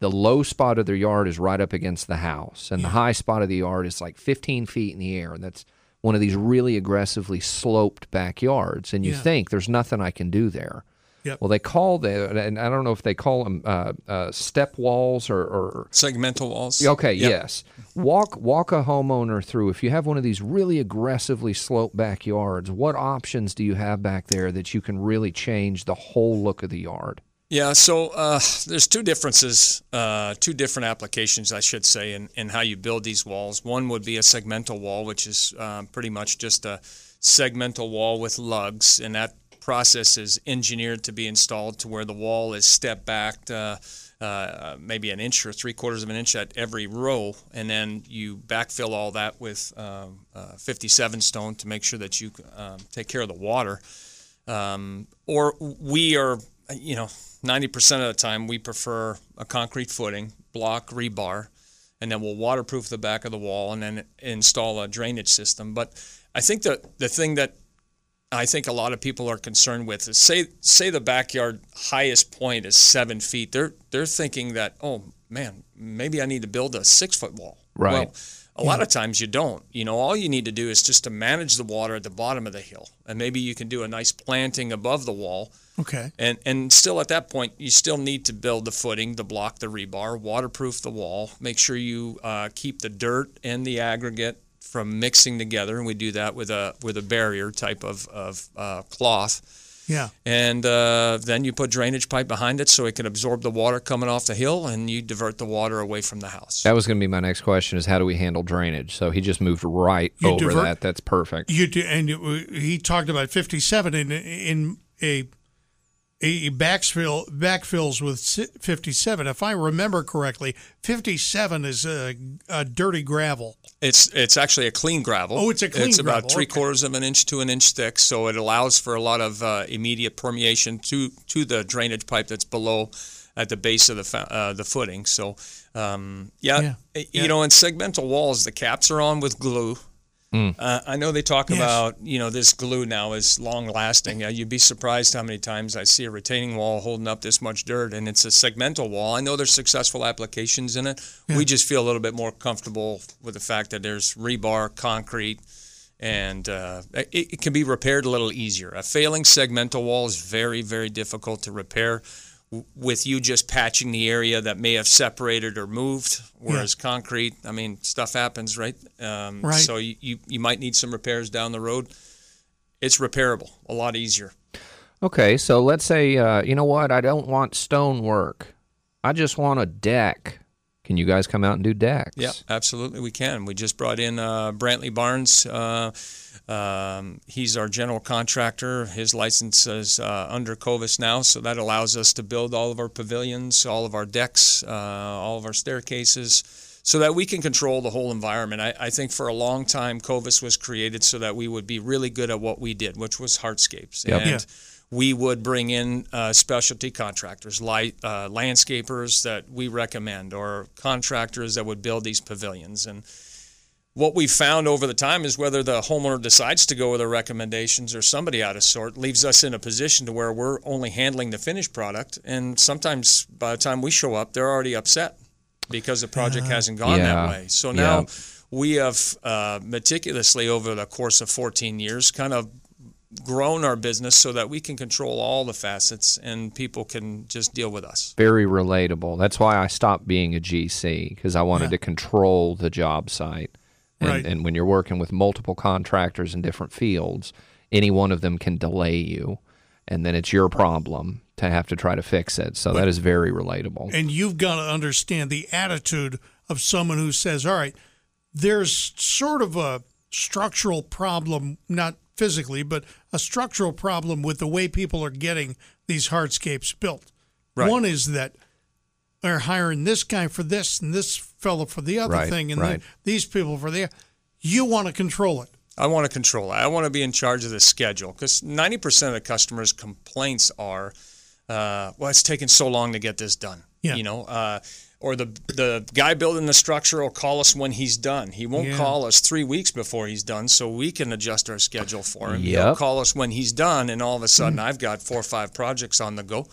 the low spot of their yard is right up against the house, and the high spot of the yard is like 15 feet in the air. And that's one of these really aggressively sloped backyards. And you Yeah. think there's nothing I can do there. Yep. Well, they call the, and I don't know if they call them uh, uh, step walls or, or Segmental walls. Okay, Yep. yes. Walk walk a homeowner through if you have one of these really aggressively sloped backyards, what options do you have back there that you can really change the whole look of the yard? Yeah, so uh, there's two differences, uh, two different applications, I should say, in, in how you build these walls. One would be a segmental wall, which is um, pretty much just a segmental wall with lugs, and that process is engineered to be installed to where the wall is step backed uh, uh, maybe an inch or three quarters of an inch at every row, and then you backfill all that with um, uh, 57 stone to make sure that you um, take care of the water um, or we are, you know, 90% of the time we prefer a concrete footing, block, rebar, and then we'll waterproof the back of the wall and then install a drainage system. But I think that the thing that I think a lot of people are concerned with is say say the backyard highest point is seven feet. They're they're thinking that oh man maybe I need to build a six foot wall. Right. Well, a lot of times you don't. You know, all you need to do is just to manage the water at the bottom of the hill, and maybe you can do a nice planting above the wall. Okay. And and still at that point, you still need to build the footing, to block the rebar, waterproof the wall, make sure you uh, keep the dirt and the aggregate from mixing together, and we do that with a with a barrier type of of uh, cloth. Yeah. And uh, then you put drainage pipe behind it so it can absorb the water coming off the hill, and you divert the water away from the house. That was going to be my next question is how do we handle drainage? So he just moved right You over divert- that. That's perfect. You do, and you- he talked about 57 in in a a backfill backfills with 57. If I remember correctly, 57 is a, a dirty gravel. It's it's actually a clean gravel. Oh, it's a clean It's about three okay. quarters of an inch to an inch thick, so it allows for a lot of uh, immediate permeation to to the drainage pipe that's below at the base of the uh, the footing. So, um, yeah, Yeah, y- yeah. you know, in segmental walls, the caps are on with glue. Uh, I know they talk Yes. about you know this glue now is long lasting. Uh, you'd be surprised how many times I see a retaining wall holding up this much dirt, and it's a segmental wall. I know there's successful applications in it. We just feel a little bit more comfortable with the fact that there's rebar, concrete, and uh, it, it can be repaired a little easier. A failing segmental wall is very, very difficult to repair w- with you just patching the area that may have separated or moved. Whereas concrete, I mean, stuff happens, right? Um, Right. So you, you, you might need some repairs down the road. It's repairable, a lot easier. Okay, so let's say uh, you know what? I don't want stone work. I just want a deck. Can you guys come out and do decks? Yeah, absolutely, we can. We just brought in uh, Brantley Barnes. Uh, um, he's our general contractor. His license is uh, under Covis now, so that allows us to build all of our pavilions, all of our decks, uh, all of our staircases, so that we can control the whole environment. I, I think for a long time, Covis was created so that we would be really good at what we did, which was hardscapes. Yep. And Yeah. we would bring in uh, specialty contractors, light, uh, landscapers that we recommend, or contractors that would build these pavilions. And what we've found over the time is whether the homeowner decides to go with our recommendations or somebody out of sort leaves us in a position to where we're only handling the finished product. And sometimes by the time we show up, they're already upset because the project hasn't gone Yeah. that way. So now Yeah. we have uh, meticulously over the course of 14 years kind of grown our business so that we can control all the facets and people can just deal with us. Very relatable. That's why I stopped being a GC because I wanted Yeah. to control the job site. And, Right. and when you're working with multiple contractors in different fields, any one of them can delay you, and then it's your problem to have to try to fix it. So that is very relatable. And you've got to understand the attitude of someone who says, all right, there's sort of a structural problem, not physically, but a structural problem with the way people are getting these hardscapes built. Right. One is that they're hiring this guy for this and this fellow for the other Right, thing and right. then these people for the you want to control it. I want to control it. I want to be in charge of the schedule because 90% of the customers' complaints are, uh, well, it's taking so long to get this done. Yeah. You know, uh, or the the guy building the structure will call us when he's done. He won't Yeah. call us three weeks before he's done, so we can adjust our schedule for him. He'll call us when he's done, and all of a sudden Mm. I've got four or five projects on the go.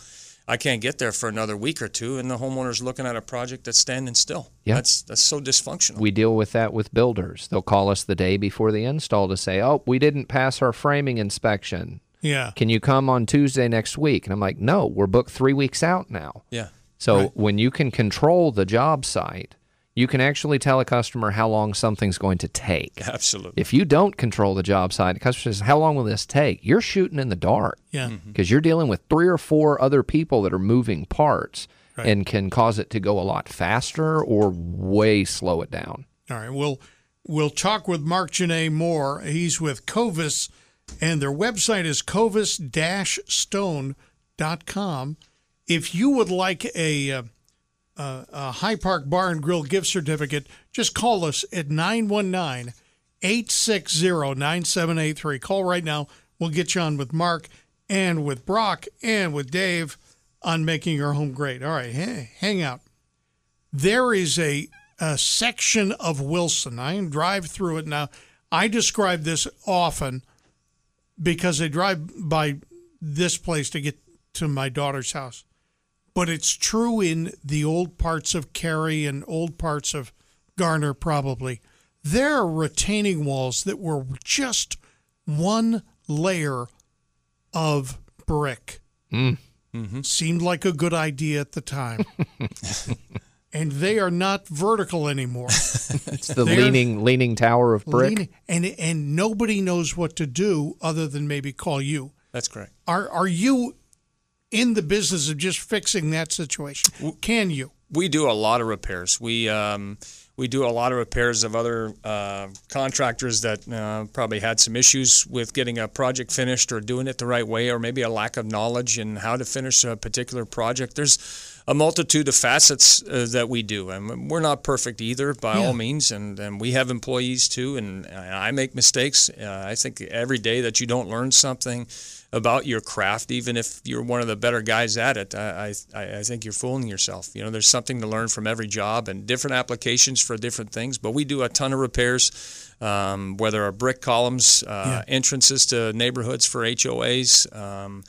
I can't get there for another week or two, and the homeowner's looking at a project that's standing still. Yeah. That's that's so dysfunctional. We deal with that with builders. They'll call us the day before the install to say, "Oh, we didn't pass our framing inspection. Yeah. Can you come on Tuesday next week?" And I'm like, "No, we're booked 3 weeks out now." yeah. So Right. when you can control the job site, you can actually tell a customer how long something's going to take. Absolutely. If you don't control the job site, the customer says, "How long will this take?" You're shooting in the dark Yeah. because you're dealing with three or four other people that are moving parts Right. and can cause it to go a lot faster or way slow it down. All right. We'll we'll talk with Marc Genest more. He's with Covis, and their website is covis-stone.com. If you would like a, uh, uh, a High Park Bar and Grill gift certificate, just call us at 919 860 9783. Call right now. We'll get you on with Marc and with Brock and with Dave on making your home great. All right. Hang out there is a, a section of Wilson. I can drive through it now. I describe this often because I drive by this place to get to my daughter's house. But it's true in the old parts of Cary and old parts of Garner, probably. There are retaining walls that were just one layer of brick. Mm. Mm-hmm. Seemed like a good idea at the time. and they are not vertical anymore. It's the They're- leaning leaning tower of brick. Leaning- and and nobody knows what to do other than maybe call you. That's correct. Are are you in the business of just fixing that situation? Can you? we do a lot of repairs. We um, we do a lot of repairs of other uh, contractors that uh, probably had some issues with getting a project finished or doing it the right way, or maybe a lack of knowledge in how to finish a particular project. There's a multitude of facets uh, that we do, and we're not perfect either by Yeah. all means. And, and we have employees too, and I make mistakes. Uh, I think every day that you don't learn something about your craft, even if you're one of the better guys at it, I, I, I think you're fooling yourself. You know, there's something to learn from every job and different applications for different things. But we do a ton of repairs, um, whether our brick columns, uh, entrances to neighborhoods for HOAs. Um,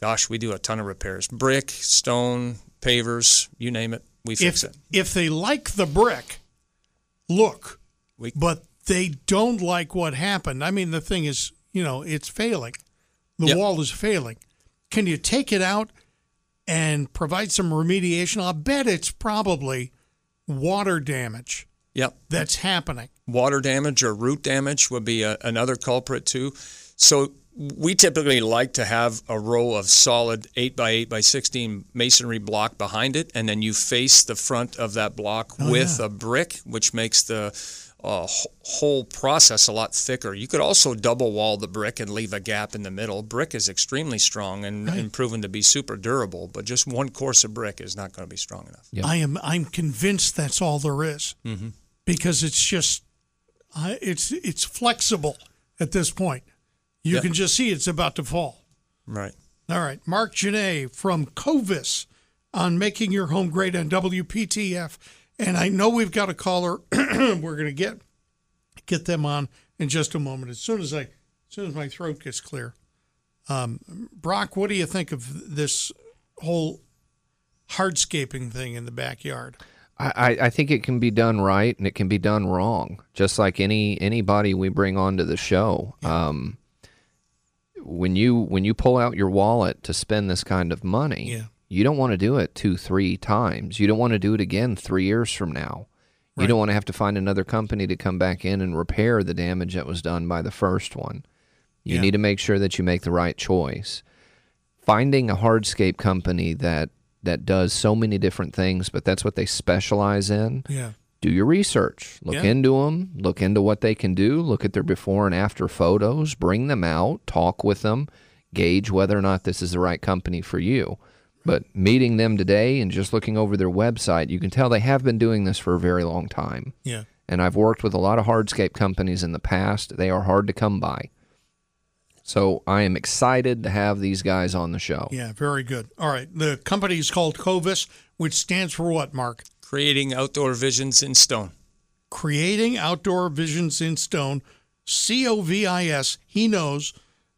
gosh, we do a ton of repairs: brick, stone, pavers, you name it. We fix If it. if they like the brick, look, We- but they don't like what happened. I mean, the thing is, you know, it's failing. The Yep. wall is failing. Can you take it out and provide some remediation? I'll bet it's probably water damage Yep. that's happening. water damage or root damage would be a, another culprit too. So we typically like to have a row of solid 8 by 8 by 16 masonry block behind it, and then you face the front of that block oh, with a brick, which makes the uh, whole process a lot thicker. You could also double wall the brick and leave a gap in the middle. Brick is extremely strong and, and proven to be super durable, but just one course of brick is not going to be strong enough. Yep. I am I'm convinced that's all there is. Mm-hmm. because it's just I it's it's flexible at this point. You Yeah. can just see it's about to fall. Right. All right, Marc Genest from Covis on making your home great on WPTF, and I know we've got a caller. We're going to get get them on in just a moment. As soon as I, as soon as my throat gets clear. Um, Brock, what do you think of this whole hardscaping thing in the backyard? I, I- I think it can be done right and it can be done wrong, just like any anybody we bring onto the show. Um, when you when you pull out your wallet to spend this kind of money, Yeah. You don't want to do it two, three times. You don't want to do it again three years from now. You don't want to have to find another company to come back in and repair the damage that was done by the first one. You Yeah. need to make sure that you make the right choice. Finding a hardscape company that that does so many different things, but that's what they specialize in. Yeah. Do your research. Look Yeah. into them. Look into what they can do. Look at their before and after photos. Bring them out. Talk with them. Gauge whether or not this is the right company for you. But meeting them today and just looking over their website, you can tell they have been doing this for a very long time. Yeah. And I've worked with a lot of hardscape companies in the past. They are hard to come by. So I am excited to have these guys on the show. Yeah, very good. All right. The company is called Covis, which stands for what, Marc? Creating outdoor visions in stone. Creating Outdoor Visions in Stone, C O V I S. He knows.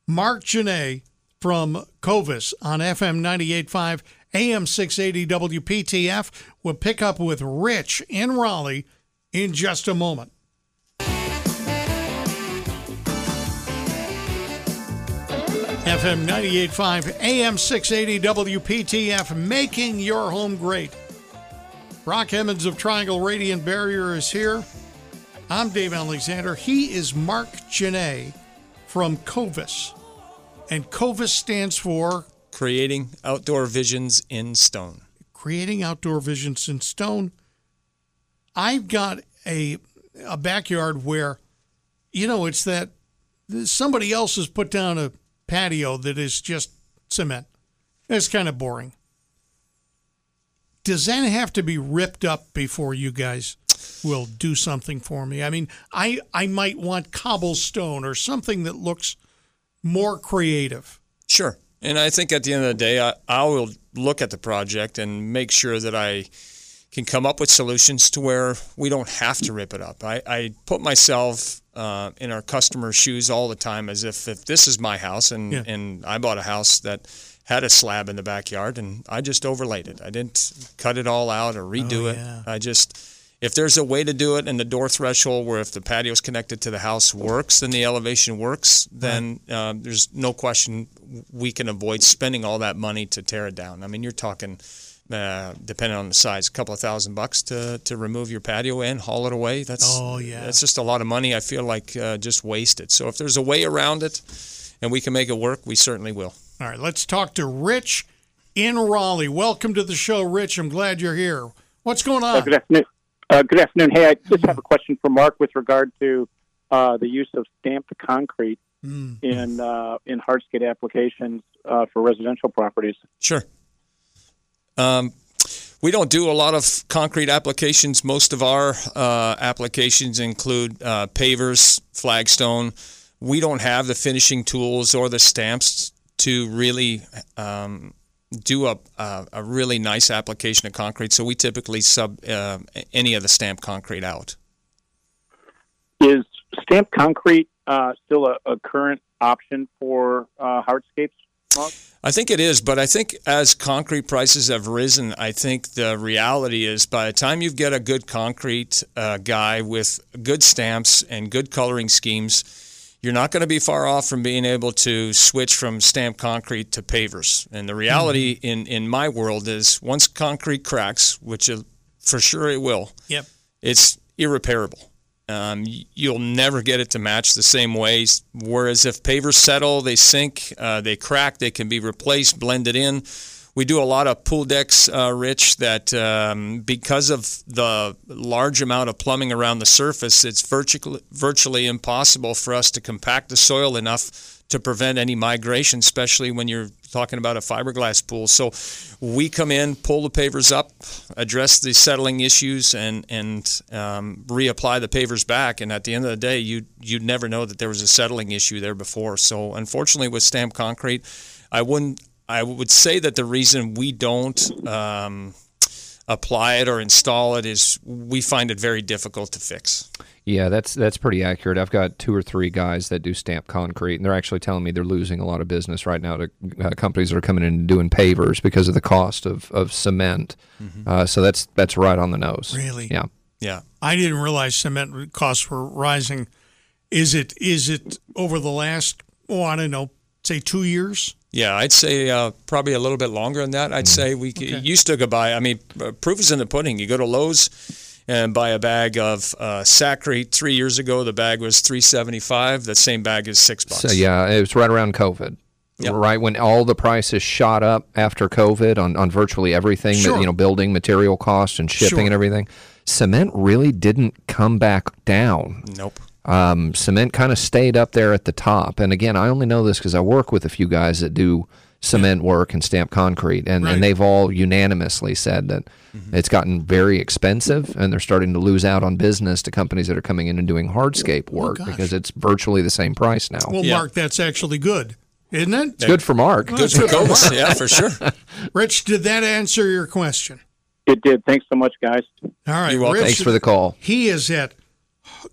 Marc Genest from Covis on FM 98.5, AM 680 WPTF. We'll pick up with Rich in Raleigh in just a moment. FM 98.5, AM 680 WPTF, making your home great. Brock Emmons of Triangle Radiant Barrier is here. I'm Dave Alexander. He is Marc Genest from Covis. And Covis stands for Creating outdoor visions in stone. Creating Outdoor Visions in Stone. I've got a a backyard where, you know, it's that somebody else has put down a patio that is just cement. It's kind of boring. Does that have to be ripped up before you guys will do something for me? I mean, I I might want cobblestone or something that looks more creative. Sure. And I think at the end of the day, I, I will look at the project and make sure that I can come up with solutions to where we don't have to rip it up. I, I put myself uh, in our customers' shoes all the time as if, if this is my house and, Yeah. and I bought a house that had a slab in the backyard and I just overlaid it. I didn't cut it all out or redo Oh, it. I just, if there's a way to do it and the door threshold where if the patio is connected to the house works and the elevation works, then um, there's no question we can avoid spending all that money to tear it down. I mean, you're talking, uh, depending on the size, a couple of thousand bucks to, to remove your patio and haul it away. That's Oh, yeah. that's just a lot of money. I feel like uh, just wasted. So if there's a way around it and we can make it work, we certainly will. All right, let's talk to Rich in Raleigh. Welcome to the show, Rich. I'm glad you're here. What's going Uh, on? good afternoon. Uh, good afternoon. Hey, I just have a question for Marc with regard to uh, the use of stamped concrete Mm. in uh, in hardscape applications uh, for residential properties. Sure. Um, we don't do a lot of concrete applications. Most of our uh, applications include uh, pavers, flagstone. We don't have the finishing tools or the stamps to really um, do a, a, a really nice application of concrete. So we typically sub uh, any of the stamped concrete out. Is stamped concrete uh, still a, a current option for uh, hardscapes? I think it is, but I think as concrete prices have risen, I think the reality is by the time you get a good concrete uh, guy with good stamps and good coloring schemes, you're not going to be far off from being able to switch from stamped concrete to pavers. And the reality mm-hmm. in, in my world is once concrete cracks, which for sure it will, yep. it's irreparable. Um, you'll never get it to match the same way. Whereas if pavers settle, they sink, uh, they crack, they can be replaced, blended in. We do a lot of pool decks, uh, Rich, that um, because of the large amount of plumbing around the surface, it's virtually, virtually impossible for us to compact the soil enough to prevent any migration, especially when you're talking about a fiberglass pool. So we come in, pull the pavers up, address the settling issues, and and um, reapply the pavers back. And at the end of the day, you you'd never know that there was a settling issue there before. So unfortunately, with stamped concrete, I wouldn't. I would say that the reason we don't um, apply it or install it is we find it very difficult to fix. Yeah, that's that's pretty accurate. I've got two or three guys that do stamp concrete, and they're actually telling me they're losing a lot of business right now to uh, companies that are coming in and doing pavers because of the cost of, of cement. Mm-hmm. Uh, so that's that's right on the nose. Really? Yeah. Yeah. I didn't realize cement costs were rising. Is it is it over the last oh I don't know say two years? Yeah, I'd say uh, probably a little bit longer than that. I'd mm. say we okay. used to go buy. I mean, uh, proof is in the pudding. You go to Lowe's and buy a bag of uh. Three years ago, the bag was three seventy five. That same bag is six bucks. So yeah, it was right around COVID. Yep. Right when all the prices shot up after COVID on, on virtually everything, sure. you know, building material costs and shipping sure. and everything, cement really didn't come back down. Nope. Um, cement kind of stayed up there at the top. And again, I only know this because I work with a few guys that do cement work and stamp concrete, and, right. and they've all unanimously said that mm-hmm. it's gotten very expensive, and they're starting to lose out on business to companies that are coming in and doing hardscape oh, work oh, because it's virtually the same price now. Well, yeah. Marc, that's actually good. Isn't it? It's good for Marc. Well, good for Covis, yeah, for sure. Rich, did that answer your question? It did. Thanks so much, guys. All right. You're welcome. Rich, Thanks for the call. He is at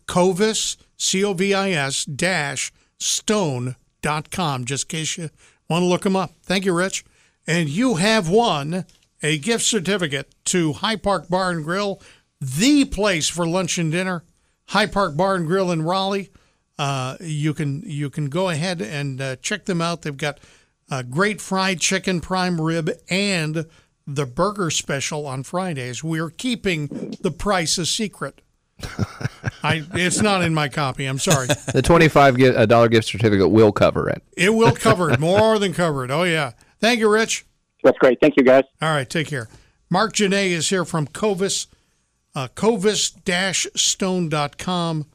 Covis, C O V I S dash stone.com, just in case you want to look them up. Thank you, Rich. And you have won a gift certificate to High Park Bar and Grill, the place for lunch and dinner. High Park Bar and Grill in Raleigh. Uh, you can you can go ahead and uh, check them out. They've got uh, great fried chicken, prime rib, and the burger special on Fridays. We're keeping the price a secret. I it's not in my copy. I'm sorry. The twenty-five dollar gift certificate will cover it. It will cover it more than cover it. Oh yeah. Thank you, Rich. That's great. Thank you, guys. All right. Take care. Marc Genest is here from Covis, uh, covis-stone.com,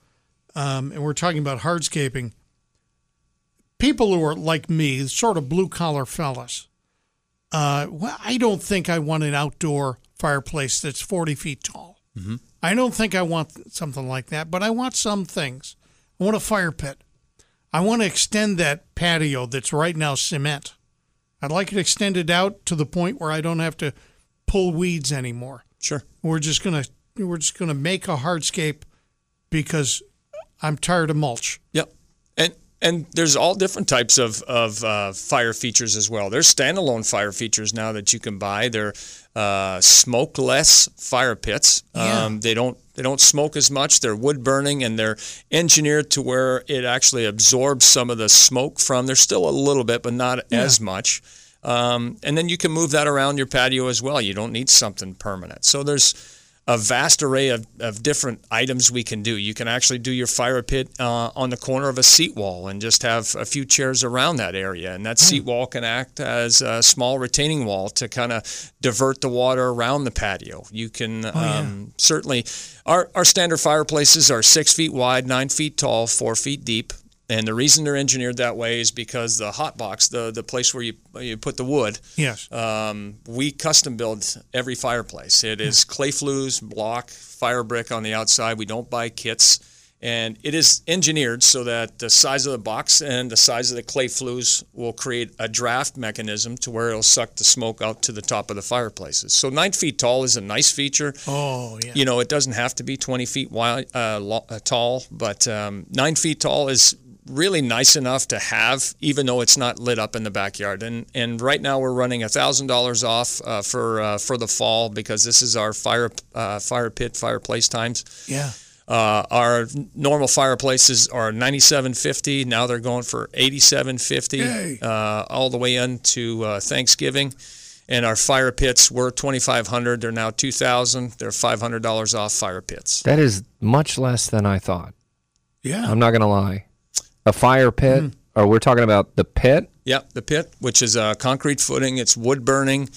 um, and we're talking about hardscaping. People who are like me, sort of blue collar fellas. Uh, well, I don't think I want an outdoor fireplace that's 40 feet tall. Mm-hmm. I don't think I want something like that, but I want some things. I want a fire pit. I want to extend that patio that's right now cement. I'd like it extended out to the point where I don't have to pull weeds anymore. Sure. We're just gonna we're just gonna make a hardscape because I'm tired of mulch. Yep. And and there's all different types of, of uh, fire features as well. There's standalone fire features now that you can buy. They're uh, smokeless fire pits. Yeah. Um, they don't they don't smoke as much. They're wood burning and they're engineered to where it actually absorbs some of the smoke from. There's still a little bit, but not yeah. as much. Um, and then you can move that around your patio as well. You don't need something permanent. So there's a vast array of, of different items we can do. You can actually do your fire pit uh, on the corner of a seat wall and just have a few chairs around that area. And that seat hmm. wall can act as a small retaining wall to kind of divert the water around the patio. You can oh, yeah. um, certainly, our, our standard fireplaces are six feet wide, nine feet tall, four feet deep. And the reason they're engineered that way is because the hot box, the the place where you you put the wood, yes, um, we custom build every fireplace. It is clay flues, block, fire brick on the outside. We don't buy kits, and it is engineered so that the size of the box and the size of the clay flues will create a draft mechanism to where it'll suck the smoke out to the top of the fireplaces. So nine feet tall is a nice feature. Oh yeah. You know, it doesn't have to be twenty feet wide, uh, uh, tall, but um, nine feet tall is really nice enough to have, even though it's not lit up in the backyard. And and right now we're running a thousand dollars off uh, for uh, for the fall because this is our fire uh, fire pit fireplace times. Yeah. Uh, our normal fireplaces are 97.50. Now they're going for 87.50 uh, all the way into uh, Thanksgiving. And our fire pits were 2,500. They're now 2,000. They're $500 off fire pits. That is much less than I thought. Yeah. I'm not going to lie. A fire pit, Mm. or we're talking about the pit? Yep, the pit, which is a concrete footing. It's wood burning.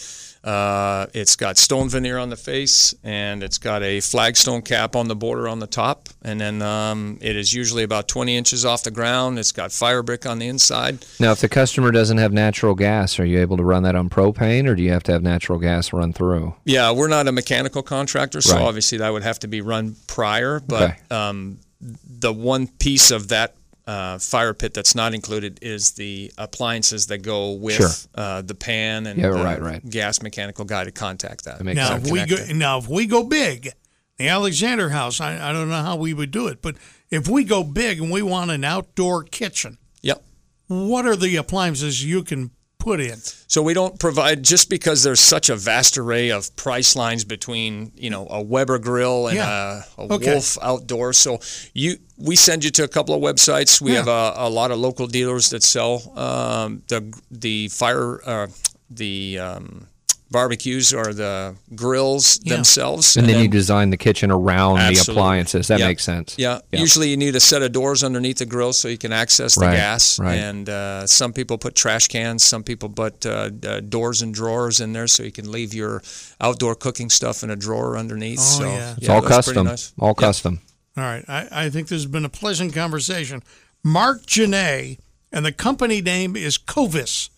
Uh, it's got stone veneer on the face, and it's got a flagstone cap on the border on the top. And then um, it is usually about 20 inches off the ground. It's got fire brick on the inside. Now, if the customer doesn't have natural gas, are you able to run that on propane, or do you have to have natural gas run through? Yeah, we're not a mechanical contractor, so Right. obviously that would have to be run prior. But Okay. um, the one piece of that uh, fire pit that's not included is the appliances that go with Sure. uh, the pan and Yeah, the right, right. gas mechanical guy to contact that. That Now, if we go, now if we go big, the Alexander House, I, I don't know how we would do it, but if we go big and we want an outdoor kitchen, Yep. what are the appliances you can put in? So we don't provide just because there's such a vast array of price lines between you know a Weber grill and Yeah. a, a Okay. Wolf outdoor. So you we send you to a couple of websites. We Yeah. have a, a lot of local dealers that sell um, the the fire uh, the um, barbecues or the grills Yeah. themselves. And then you design the kitchen around the appliances. That Yeah. makes sense. Yeah. Usually you need a set of doors underneath the grill so you can access the Right, gas. right. And uh, some people put trash cans. Some people put uh, uh, doors and drawers in there so you can leave your outdoor cooking stuff in a drawer underneath. Oh, so yeah. It's all that's pretty custom. nice. All Yep. custom. All right. I, I think this has been a pleasant conversation. Marc Genest, and the company name is Covis.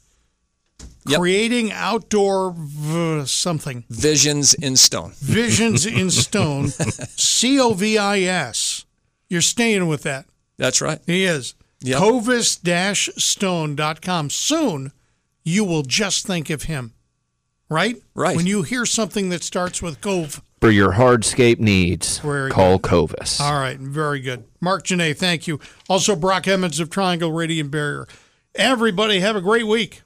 Yep. Creating outdoor v- something. Visions in stone. Visions in Stone. C O V I S. You're staying with that. That's right. He is. Yep. Covis-stone.com. Soon, you will just think of him. Right? Right. When you hear something that starts with Cove. For your hardscape needs, Very call Covis. All right. Very good. Marc Genest, thank you. Also, Brock Emmons of Triangle Radiant Barrier. Everybody, have a great week.